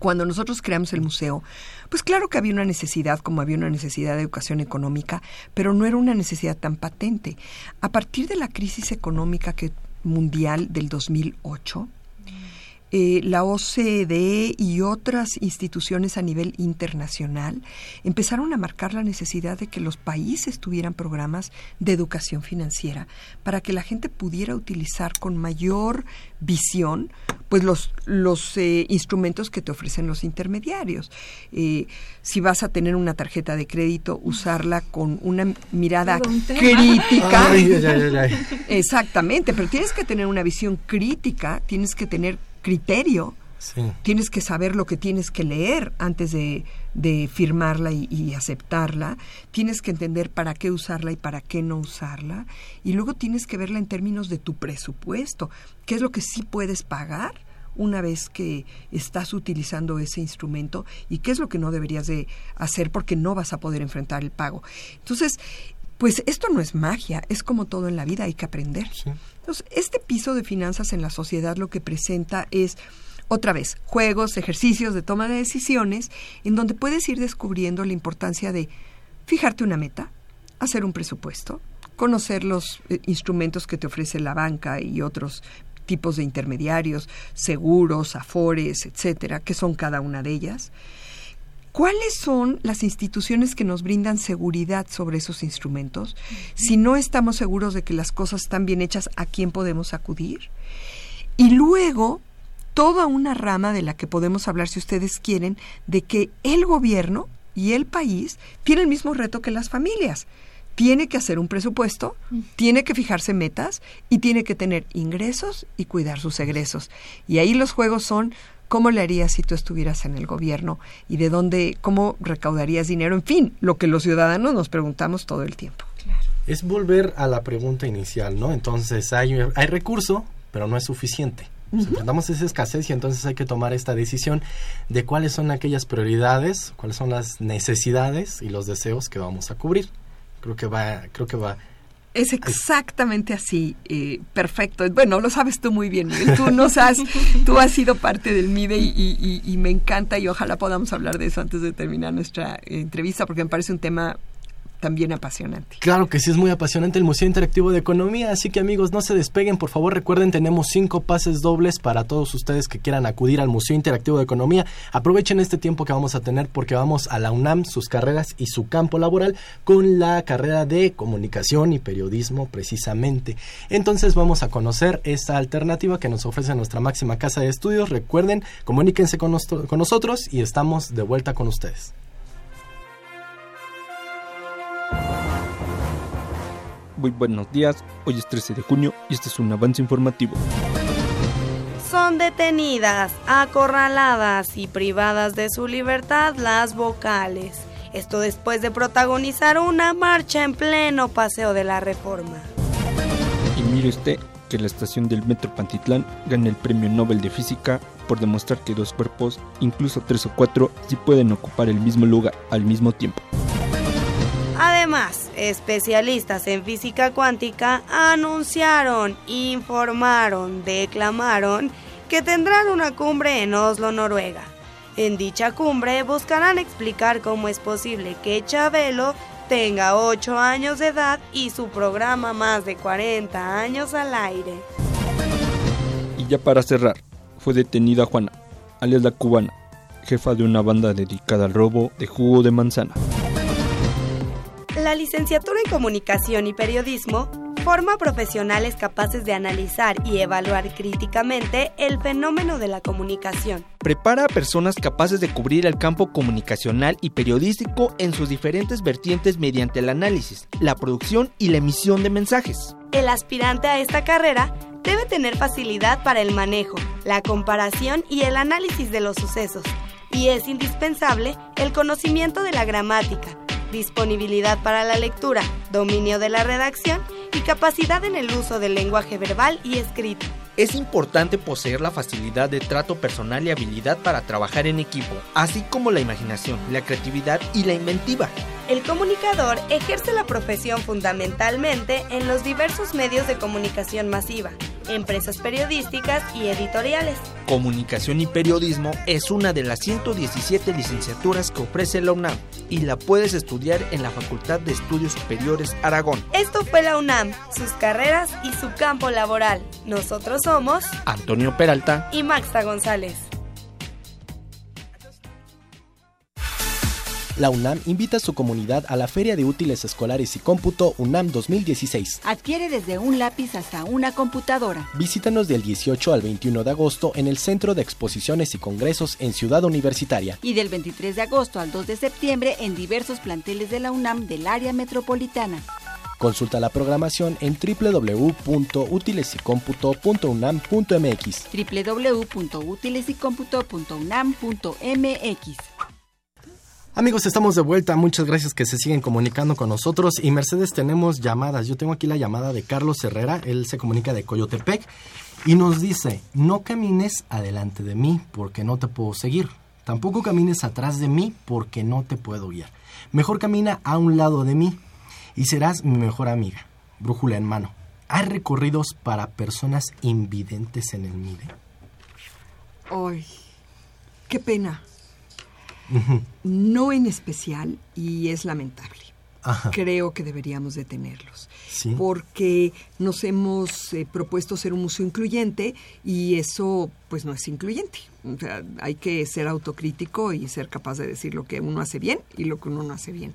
Cuando nosotros creamos el museo, pues claro que había una necesidad, como había una necesidad de educación económica, pero no era una necesidad tan patente. A partir de la crisis económica que, mundial del 2008, eh, la OCDE y otras instituciones a nivel internacional empezaron a marcar la necesidad de que los países tuvieran programas de educación financiera para que la gente pudiera utilizar con mayor visión pues los, los eh, instrumentos que te ofrecen los intermediarios. Eh, si vas a tener una tarjeta de crédito, usarla con una mirada crítica. Exactamente, pero tienes que tener una visión crítica, tienes que tener criterio. Tienes que saber lo que tienes que leer antes de, firmarla y, aceptarla. Tienes que entender para qué usarla y para qué no usarla. Y luego tienes que verla en términos de tu presupuesto. ¿Qué es lo que sí puedes pagar? una vez que estás utilizando ese instrumento y qué es lo que no deberías de hacer porque no vas a poder enfrentar el pago. Entonces, pues esto no es magia, es como todo en la vida, hay que aprender. Entonces, este piso de finanzas en la sociedad lo que presenta es otra vez, juegos, ejercicios de toma de decisiones, en donde puedes ir descubriendo la importancia de fijarte una meta, hacer un presupuesto, conocer los eh, instrumentos que te ofrece la banca y otros tipos de intermediarios, seguros, afores, etcétera, que son cada una de ellas, ¿Cuáles son las instituciones que nos brindan seguridad sobre esos instrumentos? Si no estamos seguros de que las cosas están bien hechas, ¿a quién podemos acudir? Y luego, toda una rama de la que podemos hablar, si ustedes quieren, de que el gobierno y el país tienen el mismo reto que las familias. tiene que hacer un presupuesto, tiene que fijarse metas y tiene que tener ingresos y cuidar sus egresos. Y ahí los juegos son cómo le harías si tú estuvieras en el gobierno y de dónde, cómo recaudarías dinero, en fin, lo que los ciudadanos nos preguntamos todo el tiempo. Es volver a la pregunta inicial, ¿no? Entonces hay, hay recurso, pero no es suficiente. Nos enfrentamos a esa escasez y entonces hay que tomar esta decisión de cuáles son aquellas prioridades, cuáles son las necesidades y los deseos que vamos a cubrir. Creo que va, creo que va es exactamente así, eh, perfecto. Bueno, lo sabes tú muy bien, Miguel. Tú nos has, tú has sido parte del MIDE y, y, me encanta y ojalá podamos hablar de eso antes de terminar nuestra entrevista porque me parece un tema también apasionante. Claro que sí, es muy apasionante el Museo Interactivo de Economía, así que amigos, no se despeguen, por favor, recuerden, tenemos cinco pases dobles para todos ustedes que quieran acudir al Museo Interactivo de Economía. Aprovechen este tiempo que vamos a tener porque vamos a la UNAM, sus carreras y su campo laboral con la carrera de comunicación y periodismo precisamente. Entonces vamos a conocer esta alternativa que nos ofrece nuestra máxima casa de estudios. Recuerden, comuníquense con, con nosotros y estamos de vuelta con ustedes. Muy buenos días, hoy es 13 de junio y este es un avance informativo. Son detenidas, acorraladas y privadas de su libertad las vocales. Esto después de protagonizar una marcha en pleno paseo de la reforma. Y mire usted que la estación del Metro Pantitlán gana el Premio Nobel de Física por demostrar que dos cuerpos, incluso tres o cuatro, sí pueden ocupar el mismo lugar al mismo tiempo. Además, especialistas en física cuántica anunciaron, informaron, declamaron que tendrán una cumbre en Oslo, Noruega. En dicha cumbre buscarán explicar cómo es posible que Chabelo tenga 8 años de edad y su programa más de 40 años al aire. Y ya para cerrar, fue detenida Juana, alias la cubana, jefa de una banda dedicada al robo de jugo de manzana. La licenciatura en Comunicación y Periodismo forma profesionales capaces de analizar y evaluar críticamente el fenómeno de la comunicación. Prepara a personas capaces de cubrir el campo comunicacional y periodístico en sus diferentes vertientes mediante el análisis, la producción y la emisión de mensajes. El aspirante a esta carrera debe tener facilidad para el manejo, la comparación y el análisis de los sucesos, y es indispensable el conocimiento de la gramática, disponibilidad para la lectura, dominio de la redacción y capacidad en el uso del lenguaje verbal y escrito. Es importante poseer la facilidad de trato personal y habilidad para trabajar en equipo, así como la imaginación, la creatividad y la inventiva. El comunicador ejerce la profesión fundamentalmente en los diversos medios de comunicación masiva, empresas periodísticas y editoriales. Comunicación y periodismo es una de las 117 licenciaturas que ofrece la UNAM y la puedes estudiar en la Facultad de Estudios Superiores Aragón. Esto fue la UNAM, sus carreras y su campo laboral. Nosotros somos Antonio Peralta y Maxta González. La UNAM invita a su comunidad a la Feria de Útiles Escolares y Cómputo UNAM 2016. Adquiere desde un lápiz hasta una computadora. Visítanos del 18 al 21 de agosto en el Centro de Exposiciones y Congresos en Ciudad Universitaria. Y del 23 de agosto al 2 de septiembre en diversos planteles de la UNAM del área metropolitana. Consulta la programación en www.utilesycomputo.unam.mx www.utilesycomputo.unam.mx Amigos, estamos de vuelta. Muchas gracias que se siguen comunicando con nosotros. Y Mercedes, tenemos llamadas. Yo tengo aquí la llamada de Carlos Herrera. Él se comunica de Coyotepec y nos dice, no camines adelante de mí porque no te puedo seguir. Tampoco camines atrás de mí porque no te puedo guiar. Mejor camina a un lado de mí y serás mi mejor amiga. Brújula en mano. ¿Hay recorridos para personas invidentes en el MIDE? Ay, qué pena. No en especial y es lamentable. Creo que deberíamos de tenerlos. Porque nos hemos eh, propuesto ser un museo incluyente y eso pues no es incluyente. O sea, hay que ser autocrítico y ser capaz de decir lo que uno hace bien y lo que uno no hace bien.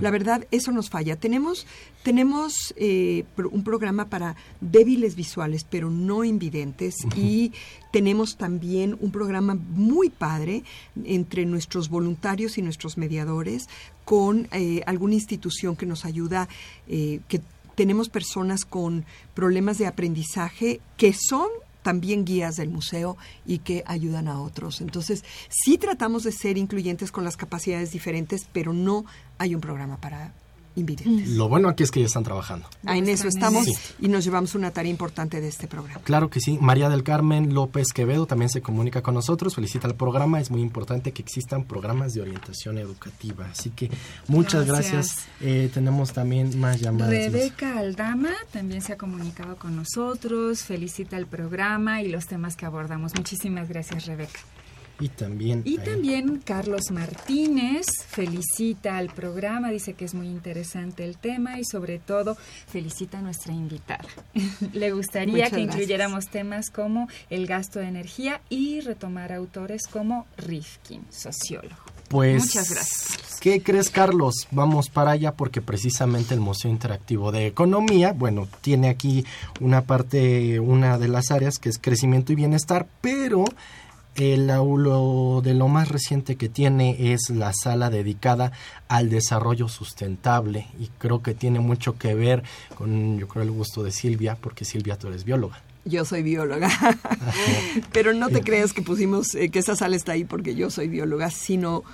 La verdad, eso nos falla. Tenemos, tenemos eh, un programa para débiles visuales, pero no invidentes, y tenemos también un programa muy padre entre nuestros voluntarios y nuestros mediadores con eh, alguna institución que nos ayuda, eh, que tenemos personas con problemas de aprendizaje que son también guías del museo y que ayudan a otros. Entonces, sí tratamos de ser incluyentes con las capacidades diferentes, pero no hay un programa para lo bueno aquí es que ya están trabajando. Ah, en eso estamos y nos llevamos una tarea importante de este programa. Claro que sí. María del Carmen López Quevedo también se comunica con nosotros, felicita el programa. Es muy importante que existan programas de orientación educativa. Así que muchas gracias. Eh, tenemos también más llamadas. Rebeca Aldama también se ha comunicado con nosotros, felicita el programa y los temas que abordamos. Muchísimas gracias, Rebeca. Y también... Y también Carlos Martínez felicita al programa, dice que es muy interesante el tema y sobre todo felicita a nuestra invitada. Le gustaría que incluyéramos temas como el gasto de energía y retomar autores como Rifkin, sociólogo. Pues, Muchas gracias. ¿Qué crees, Carlos? Vamos para allá porque precisamente el Museo Interactivo de Economía, bueno, tiene aquí una parte, una de las áreas que es crecimiento y bienestar, pero el aulo de lo más reciente que tiene es la sala dedicada al desarrollo sustentable y creo que tiene mucho que ver con, yo creo, el gusto de Silvia, porque Silvia, tú eres bióloga. Yo soy bióloga, pero no te creas que pusimos eh, que esa sala está ahí porque yo soy bióloga, sino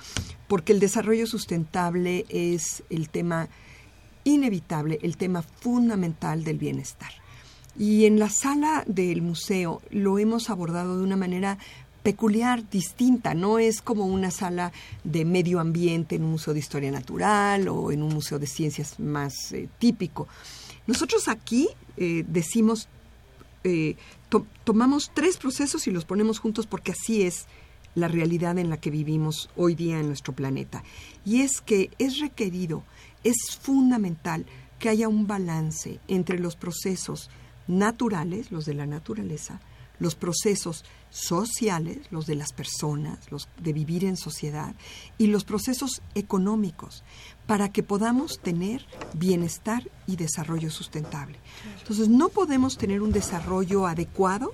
porque el desarrollo sustentable es el tema inevitable, el tema fundamental del bienestar. Y en la sala del museo lo hemos abordado de una manera peculiar, distinta, no es como una sala de medio ambiente en un museo de historia natural o en un museo de ciencias más eh, típico. Nosotros aquí eh, decimos, eh, tomamos tres procesos y los ponemos juntos porque así es la realidad en la que vivimos hoy día en nuestro planeta. Y es que es requerido, es fundamental que haya un balance entre los procesos naturales, los de la naturaleza, los procesos sociales, los de las personas, los de vivir en sociedad, y los procesos económicos, para que podamos tener bienestar y desarrollo sustentable. Entonces, no podemos tener un desarrollo adecuado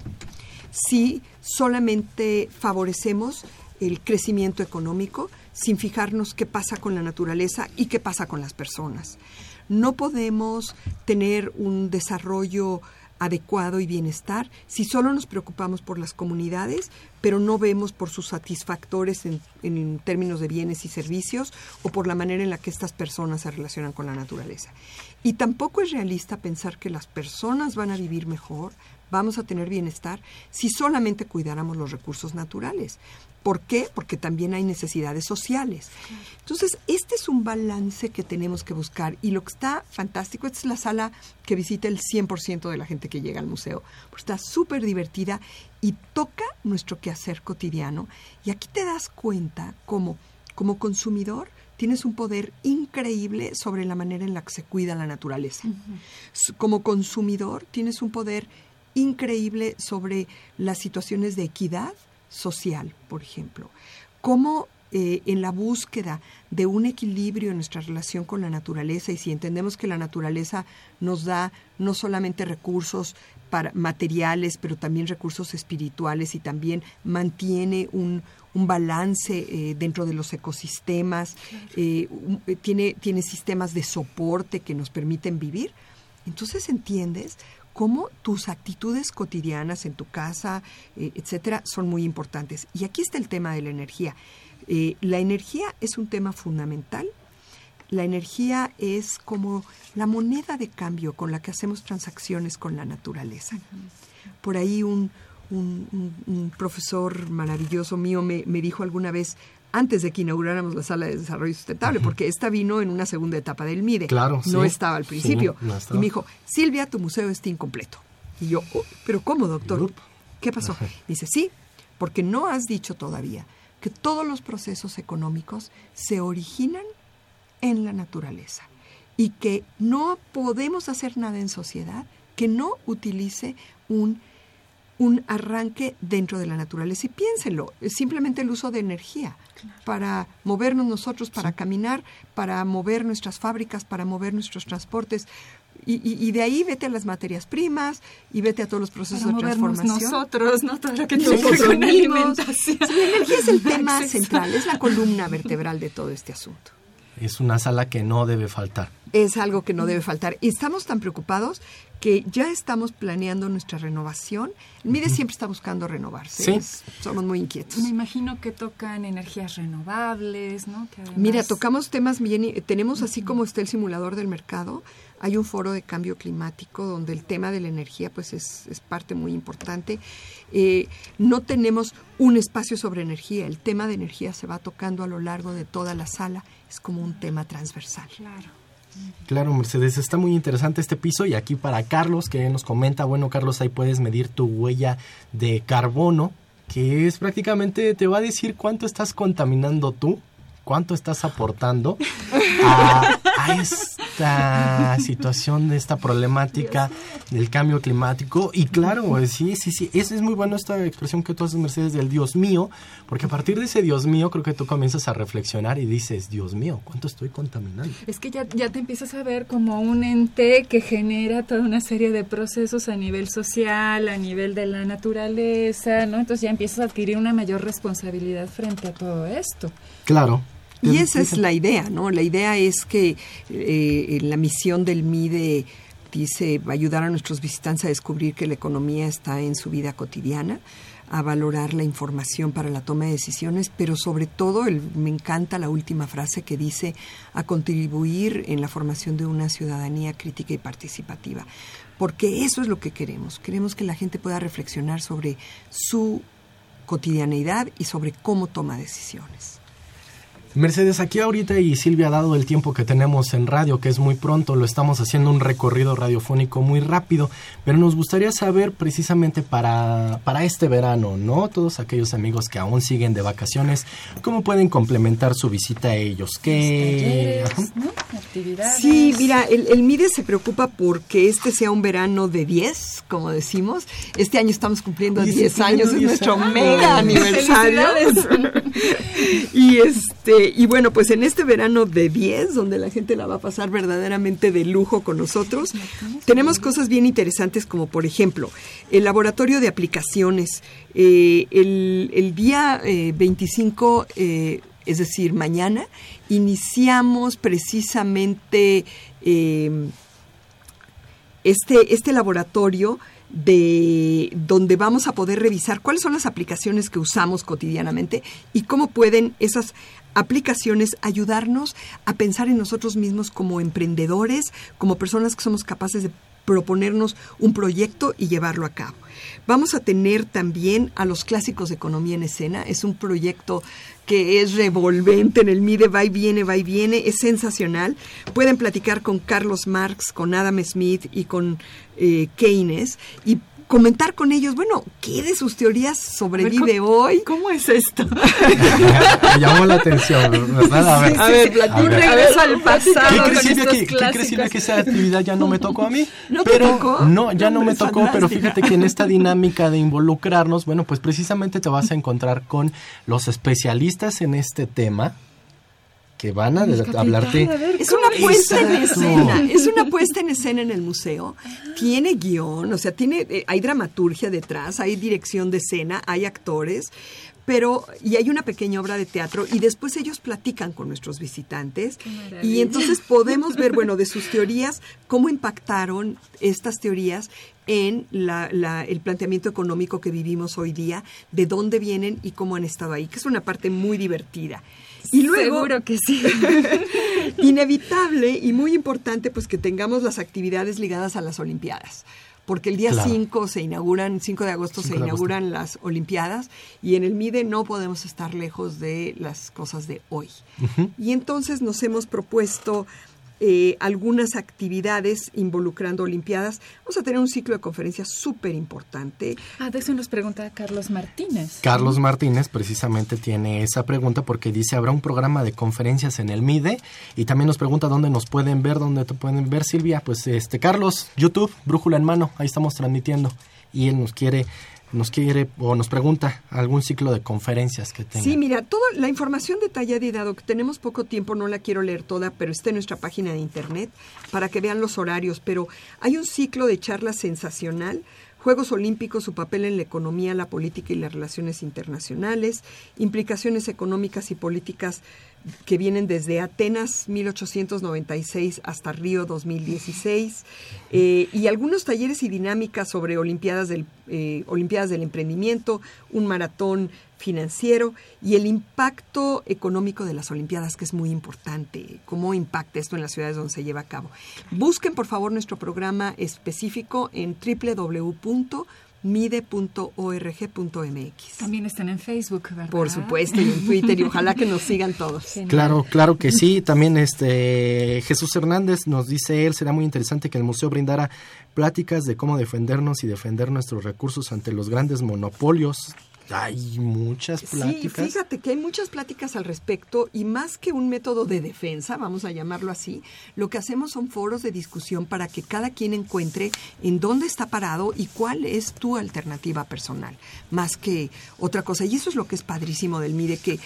si solamente favorecemos el crecimiento económico sin fijarnos qué pasa con la naturaleza y qué pasa con las personas. No podemos tener un desarrollo adecuado y bienestar si solo nos preocupamos por las comunidades, pero no vemos por sus satisfactores en, en, términos de bienes y servicios o por la manera en la que estas personas se relacionan con la naturaleza. Y tampoco es realista pensar que las personas van a vivir mejor, vamos a tener bienestar si solamente cuidáramos los recursos naturales. ¿Por qué? Porque también hay necesidades sociales. Entonces, este es un balance que tenemos que buscar y lo que está fantástico, esta es la sala que visita el 100% de la gente que llega al museo, pues está súper divertida y toca nuestro quehacer cotidiano y aquí te das cuenta cómo como consumidor tienes un poder increíble sobre la manera en la que se cuida la naturaleza. Como consumidor tienes un poder increíble sobre las situaciones de equidad social, por ejemplo. Cómo eh, en la búsqueda de un equilibrio en nuestra relación con la naturaleza y si entendemos que la naturaleza nos da no solamente recursos para materiales, pero también recursos espirituales y también mantiene un, balance eh, dentro de los ecosistemas, eh, tiene, tiene sistemas de soporte que nos permiten vivir. Entonces entiendes cómo tus actitudes cotidianas en tu casa, eh, etcétera, son muy importantes. Y aquí está el tema de la energía. Eh, la energía es un tema fundamental. La energía es como la moneda de cambio con la que hacemos transacciones con la naturaleza. Por ahí un, profesor maravilloso mío me, me dijo alguna vez, antes de que inauguráramos la sala de desarrollo sustentable, porque esta vino en una segunda etapa del MIDE. Claro, No estaba al principio. y me dijo, Silvia, tu museo está incompleto. Y yo, oh, ¿pero cómo, doctor? ¿Qué pasó? Dice, sí, porque no has dicho todavía que todos los procesos económicos se originan en la naturaleza y que no podemos hacer nada en sociedad que no utilice un un arranque dentro de la naturaleza. Y piénsenlo, es simplemente el uso de energía para movernos nosotros, para caminar, para mover nuestras fábricas, para mover nuestros transportes. Y, y, de ahí vete a las materias primas y vete a todos los procesos de transformación. nosotros, ¿no? Todo lo que nosotros con alimentación. la energía es el tema central, es la columna vertebral de todo este asunto. Es una sala que no debe faltar. Es algo que no debe faltar. Y estamos tan preocupados que ya estamos planeando nuestra renovación. El MIDE siempre está buscando renovarse. somos muy inquietos. Me imagino que tocan energías renovables, ¿no? Mira, tocamos temas bien. Tenemos así como está el simulador del mercado. Hay un foro de cambio climático donde el tema de la energía pues es, es parte muy importante. Eh, no tenemos un espacio sobre energía. El tema de energía se va tocando a lo largo de toda la sala. Es como un tema transversal. Claro. Claro, Mercedes, está muy interesante este piso y aquí para Carlos que nos comenta, bueno Carlos, ahí puedes medir tu huella de carbono, que es prácticamente, te va a decir cuánto estás contaminando tú, cuánto estás aportando a, a, esta situación, de esta problemática del cambio climático. Y claro, sí, sí, sí, es, es muy buena esta expresión que tú haces, Mercedes, del Dios mío, porque a partir de ese Dios mío creo que tú comienzas a reflexionar y dices, Dios mío, ¿cuánto estoy contaminando? Es que ya, ya te empiezas a ver como un ente que genera toda una serie de procesos a nivel social, a nivel de la naturaleza, ¿no? Entonces ya empiezas a adquirir una mayor responsabilidad frente a todo esto. Claro. Y esa es la idea, ¿no? La idea es que eh, la misión del MIDE dice ayudar a nuestros visitantes a descubrir que la economía está en su vida cotidiana, a valorar la información para la toma de decisiones, pero sobre todo me encanta la última frase que dice a contribuir en la formación de una ciudadanía crítica y participativa, porque eso es lo que queremos. Queremos que la gente pueda reflexionar sobre su cotidianeidad y sobre cómo toma decisiones. Mercedes, aquí ahorita y Silvia ha dado el tiempo que tenemos en radio, que es muy pronto, lo estamos haciendo un recorrido radiofónico muy rápido, pero nos gustaría saber precisamente para, para este verano, ¿no? Todos aquellos amigos que aún siguen de vacaciones, ¿cómo pueden complementar su visita a ellos? ¿Qué? Sí, mira, el, el MIDE se preocupa porque este sea un verano de 10, como decimos. Este año estamos cumpliendo 10 años, es nuestro mega aniversario. y este y bueno, pues en este verano de 10, donde la gente la va a pasar verdaderamente de lujo con nosotros, tenemos cosas bien interesantes como por ejemplo el laboratorio de aplicaciones. Eh, el, día 25, eh, eh, es decir, mañana, iniciamos precisamente este, este laboratorio de donde vamos a poder revisar cuáles son las aplicaciones que usamos cotidianamente y cómo pueden esas aplicaciones ayudarnos a pensar en nosotros mismos como emprendedores, como personas que somos capaces de proponernos un proyecto y llevarlo a cabo. Vamos a tener también a los clásicos de economía en escena. Es un proyecto que es revolvente en el MIDE, va y viene, va y viene, es sensacional. Pueden platicar con Carlos Marx, con Adam Smith y con eh, Keynes y comentar con ellos, bueno, ¿qué de sus teorías sobrevive hoy? ¿Cómo es esto? Me llamó la atención, ¿verdad? A ver, a ver, un regreso al pasado. ¿Qué crees, que, ¿Qué crees, que esa actividad ya no me tocó a mí? ¿No pero, te tocó? No, ya no me tocó, pero fíjate que en esta dinámica de involucrarnos, bueno, pues precisamente te vas a encontrar con los especialistas en este tema, que van a hablarte. es una puesta en escena, es una puesta en escena en el museo. Tiene guion, o sea, tiene, eh, hay dramaturgia detrás, hay dirección de escena, hay actores, pero y hay una pequeña obra de teatro y después ellos platican con nuestros visitantes y entonces podemos ver, bueno, de sus teorías cómo impactaron estas teorías en el planteamiento económico que vivimos hoy día, de dónde vienen y cómo han estado ahí, que es una parte muy divertida. Y luego, Seguro que sí. inevitable y muy importante, pues que tengamos las actividades ligadas a las Olimpiadas. Porque el día 5 se inauguran, 5 de agosto se inauguran las Olimpiadas y en el MIDE no podemos estar lejos de las cosas de hoy. Y entonces nos hemos propuesto eh, algunas actividades involucrando Olimpiadas. Vamos a tener un ciclo de conferencias súper importante. Ah, de eso nos pregunta Carlos Martínez. Carlos Martínez precisamente tiene esa pregunta porque dice, habrá un programa de conferencias en el MIDE y también nos pregunta dónde nos pueden ver, dónde te pueden ver, Silvia. Pues este Carlos, YouTube, brújula en mano, ahí estamos transmitiendo y él nos quiere nos quiere o nos pregunta algún ciclo de conferencias que tenga. Sí, mira, toda la información detallada y dado que tenemos poco tiempo, no la quiero leer toda, pero está en nuestra página de internet para que vean los horarios. Pero hay un ciclo de charlas sensacional. Juegos Olímpicos, su papel en la economía, la política y las relaciones internacionales, implicaciones económicas y políticas que vienen desde Atenas 1896 hasta Río 2016 eh, y algunos talleres y dinámicas sobre Olimpiadas del, eh, Olimpiadas del Emprendimiento, un maratón financiero y el impacto económico de las Olimpiadas, que es muy importante, cómo impacta esto en las ciudades donde se lleva a cabo. Busquen, por favor, nuestro programa específico en www mide.org.mx. También están en Facebook, ¿verdad? Por supuesto, y en Twitter, y ojalá que nos sigan todos. Claro, claro que sí. También este Jesús Hernández nos dice él, será muy interesante que el museo brindara pláticas de cómo defendernos y defender nuestros recursos ante los grandes monopolios hay muchas pláticas. Sí, fíjate que hay muchas pláticas al respecto y más que un método de defensa, vamos a llamarlo así, lo que hacemos son foros de discusión para que cada quien encuentre en dónde está parado y cuál es tu alternativa personal, más que otra cosa. Y eso es lo que es padrísimo del MIDE, que eh,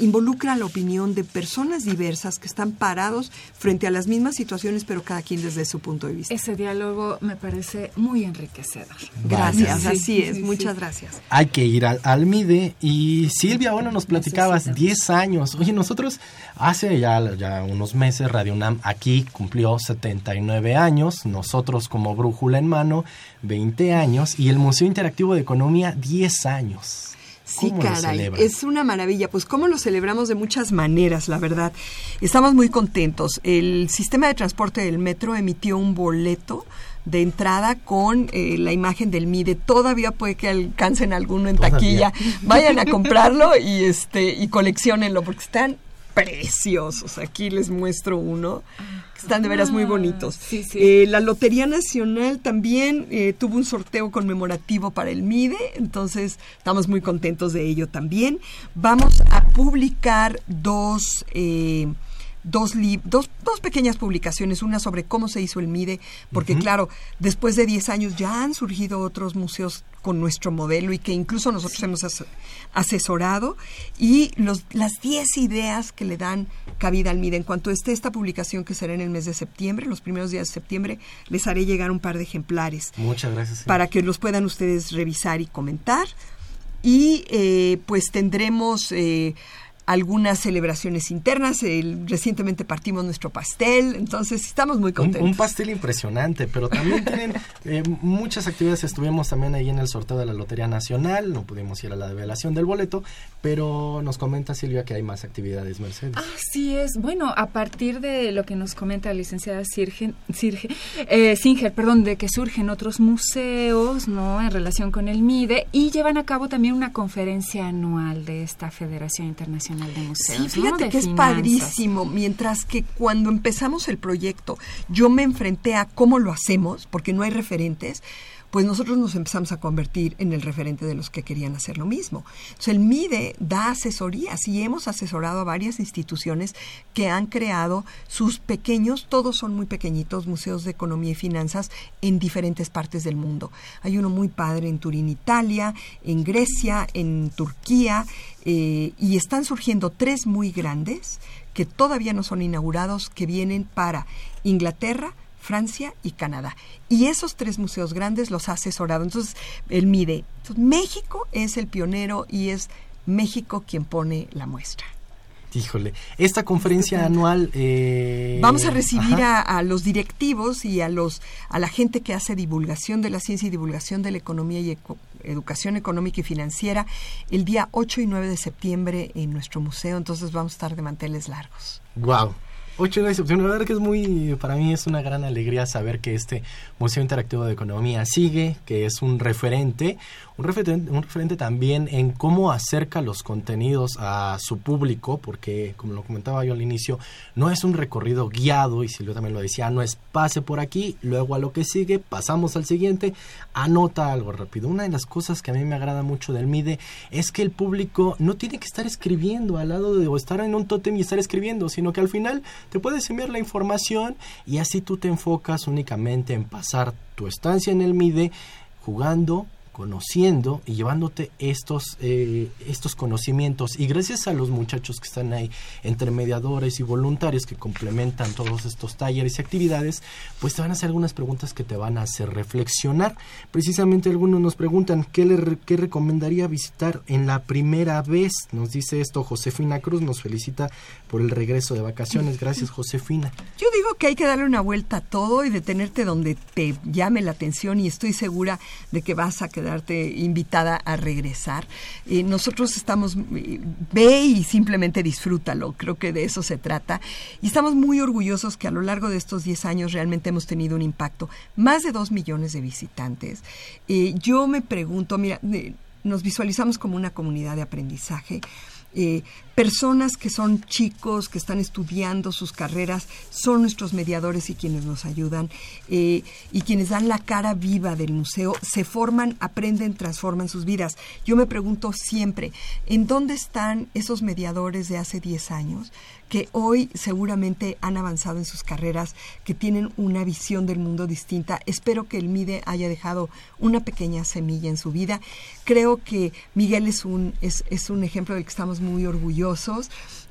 involucra la opinión de personas diversas que están parados frente a las mismas situaciones, pero cada quien desde su punto de vista. Ese diálogo me parece muy enriquecedor. Gracias, así es, muchas gracias. Hay que ir a al, MIDE y Silvia, bueno, nos platicabas 10 años. Oye, nosotros hace ya, ya unos meses Radio UNAM aquí cumplió 79 años, nosotros como brújula en mano 20 años y el Museo Interactivo de Economía 10 años. Sí, caray, es una maravilla. Pues cómo lo celebramos de muchas maneras, la verdad. Estamos muy contentos. El sistema de transporte del metro emitió un boleto de entrada con eh, la imagen del MIDE. Todavía puede que alcancen alguno en taquilla. Vayan a comprarlo y este y coleccionenlo porque están preciosos. Aquí les muestro uno. están de veras muy ah, bonitos. Eh, la Lotería Nacional también eh, tuvo un sorteo conmemorativo para el MIDE, entonces estamos muy contentos de ello también. Vamos a publicar dos dos, dos, dos pequeñas publicaciones, una sobre cómo se hizo el MIDE, porque claro, después de 10 años ya han surgido otros museos con nuestro modelo y que incluso nosotros hemos asesorado, y los, las 10 ideas que le dan cabida al MIDE. En cuanto esté esta publicación que será en el mes de septiembre, los primeros días de septiembre, les haré llegar un par de ejemplares. Muchas gracias. Para que los puedan ustedes revisar y comentar. Y eh, pues tendremos... Eh, algunas celebraciones internas. recientemente partimos nuestro pastel, entonces estamos muy contentos. Un, pastel impresionante, pero también tienen eh, muchas actividades. Estuvimos también ahí en el sorteo de la Lotería Nacional, no pudimos ir a la develación del boleto, pero nos comenta Silvia que hay más actividades, Mercedes. Así es. Bueno, a partir de lo que nos comenta la licenciada Sirge, eh, Singer, perdón, de que surgen otros museos, ¿no? En relación con el MIDE y llevan a cabo también una conferencia anual de esta Federación Internacional Sí, fíjate que es padrísimo. Mientras que cuando empezamos el proyecto, yo me enfrenté a cómo lo hacemos, porque no hay referentes pues nosotros nos empezamos a convertir en el referente de los que querían hacer lo mismo. Entonces, el MIDE da asesorías y hemos asesorado a varias instituciones que han creado sus pequeños, todos son muy pequeñitos, museos de economía y finanzas en diferentes partes del mundo. Hay uno muy padre en Turín, Italia, en Grecia, en Turquía, eh, y están surgiendo tres muy grandes que todavía no son inaugurados, que vienen para Inglaterra, Francia y Canadá. Y esos tres museos grandes los ha asesorado. Entonces, él mide. México es el pionero y es México quien pone la muestra. Híjole, esta conferencia anual... Eh, Vamos a recibir a, los directivos y a, los, a la gente que hace divulgación de la ciencia y divulgación de la economía y educación económica y financiera el día 8 y 9 de septiembre en nuestro museo, entonces vamos a estar de manteles largos. Wow. 8 de septiembre, la verdad que es muy, para mí es una gran alegría saber que este Museo Interactivo de Economía sigue, que es un referente, un referente, también en cómo acerca los contenidos a su público, porque como lo comentaba yo al inicio, no es un recorrido guiado, y Silvio también lo decía, no es pase por aquí, luego a lo que sigue, pasamos al siguiente, anota algo rápido. Una de las cosas que a mí me agrada mucho del MIDE es que el público no tiene que estar escribiendo al lado de o estar en un tótem y estar escribiendo, sino que al final te puedes enviar la información y así tú te enfocas únicamente en pasar tu estancia en el MIDE jugando, conociendo y llevándote estos, eh, estos conocimientos. Y gracias a los muchachos que están ahí, entre mediadores y voluntarios que complementan todos estos talleres y actividades, pues te van a hacer algunas preguntas que te van a hacer reflexionar. Precisamente algunos nos preguntan, ¿qué, le, qué recomendaría visitar en la primera vez? Nos dice esto Josefina Cruz, nos felicita por el regreso de vacaciones. Gracias, Josefina. Yo digo que hay que darle una vuelta a todo y detenerte donde te llame la atención y estoy segura de que vas a quedar darte invitada a regresar. Eh, nosotros estamos, eh, ve y simplemente disfrútalo, creo que de eso se trata. Y estamos muy orgullosos que a lo largo de estos 10 años realmente hemos tenido un impacto. Más de 2 millones de visitantes. Eh, yo me pregunto, mira, nos visualizamos como una comunidad de aprendizaje. Personas que son chicos, que están estudiando sus carreras, son nuestros mediadores y quienes nos ayudan eh, y quienes dan la cara viva del museo, se forman, aprenden, transforman sus vidas. Yo me pregunto siempre, ¿en dónde están esos mediadores de hace 10 años? que hoy seguramente han avanzado en sus carreras, que tienen una visión del mundo distinta. Espero que el MIDE haya dejado una pequeña semilla en su vida. Creo que Miguel es un, es, es un ejemplo del que estamos muy orgullosos.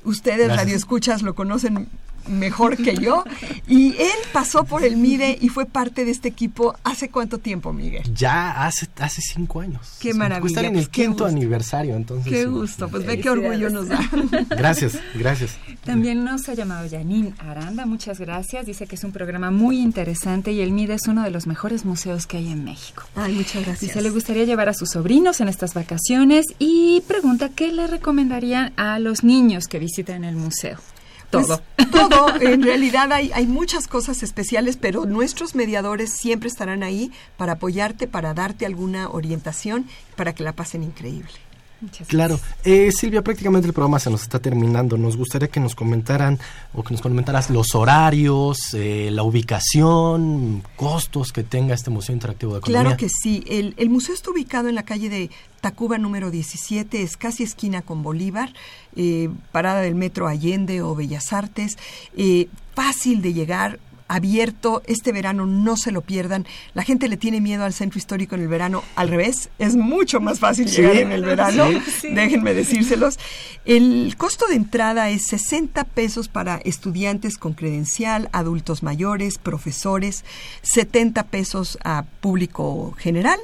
Ustedes, Radio Escuchas, lo conocen mejor que yo. Y él pasó por el MIDE y fue parte de este equipo hace cuánto tiempo, Miguel? Ya hace, hace cinco años. Qué maravilla. Estar en el quinto aniversario, entonces. Qué gusto, pues ve qué orgullo nos da. Gracias, gracias. También nos ha llamado Janine Aranda, muchas gracias. Dice que es un programa muy interesante y el MIDE es uno de los mejores museos que hay en México. Ay, muchas gracias. Dice, le gustaría llevar a sus sobrinos en estas vacaciones y pregunta qué le recomendarían a los niños que visiten el museo. Pues, todo. todo. En realidad hay, hay muchas cosas especiales, pero nuestros mediadores siempre estarán ahí para apoyarte, para darte alguna orientación, para que la pasen increíble. Claro. Eh, Silvia, prácticamente el programa se nos está terminando. Nos gustaría que nos comentaran o que nos comentaras los horarios, eh, la ubicación, costos que tenga este Museo Interactivo de Economía. Claro que sí. El, el museo está ubicado en la calle de Tacuba número 17, es casi esquina con Bolívar, eh, parada del metro Allende o Bellas Artes. fácil de llegar, abierto este verano, no se lo pierdan. La gente le tiene miedo al centro histórico en el verano, al revés, es mucho más fácil llegar en el verano, déjenme decírselos. El costo de entrada es 60 pesos para estudiantes con credencial, adultos mayores, profesores, 70 pesos a público general.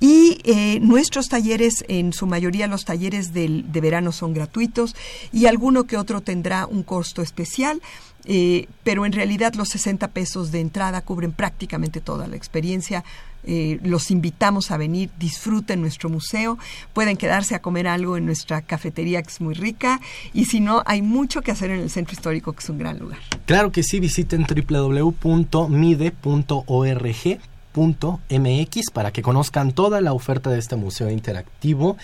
Y eh, nuestros talleres, en su mayoría los talleres del, de verano son gratuitos y alguno que otro tendrá un costo especial. Eh, pero en realidad los 60 pesos de entrada cubren prácticamente toda la experiencia. Eh, los invitamos a venir, disfruten nuestro museo, pueden quedarse a comer algo en nuestra cafetería que es muy rica y si no, hay mucho que hacer en el centro histórico que es un gran lugar. Claro que sí, visiten www.mide.org MX para que conozcan toda la oferta de este museo interactivo.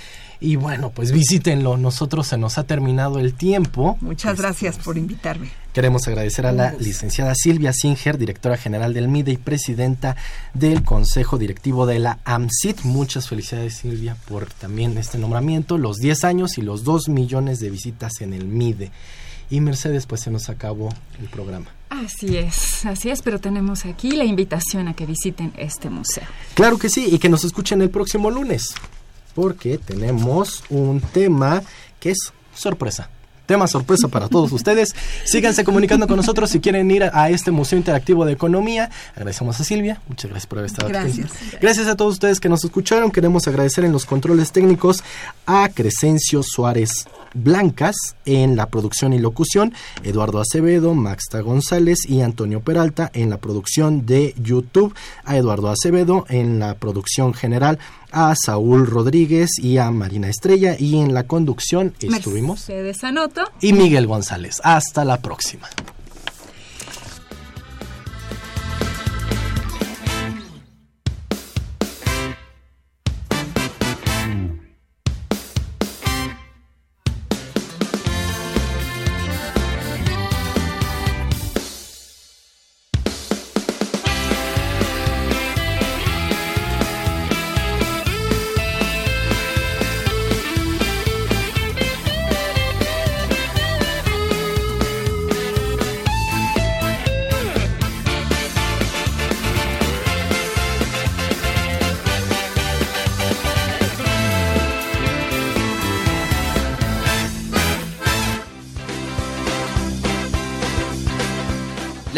Y bueno, pues visítenlo. Nosotros se nos ha terminado el tiempo. Muchas este, gracias por invitarme. Queremos agradecer a la licenciada Silvia Singer, directora general del MIDE y presidenta del Consejo Directivo de la AMSIT. Muchas felicidades Silvia por también este nombramiento, los 10 años y los 2 millones de visitas en el MIDE. Y Mercedes, pues se nos acabó el programa. Así es, así es, pero tenemos aquí la invitación a que visiten este museo. Claro que sí, y que nos escuchen el próximo lunes, porque tenemos un tema que es sorpresa. Tema sorpresa para todos ustedes. Síganse comunicando con nosotros si quieren ir a este Museo Interactivo de Economía. Agradecemos a Silvia. Muchas gracias por haber estado gracias. aquí. Gracias a todos ustedes que nos escucharon. Queremos agradecer en los controles técnicos a Crescencio Suárez Blancas en la producción y locución, Eduardo Acevedo, Maxta González y Antonio Peralta en la producción de YouTube, a Eduardo Acevedo en la producción general, a Saúl Rodríguez y a Marina Estrella y en la conducción estuvimos y Miguel González. Hasta la próxima.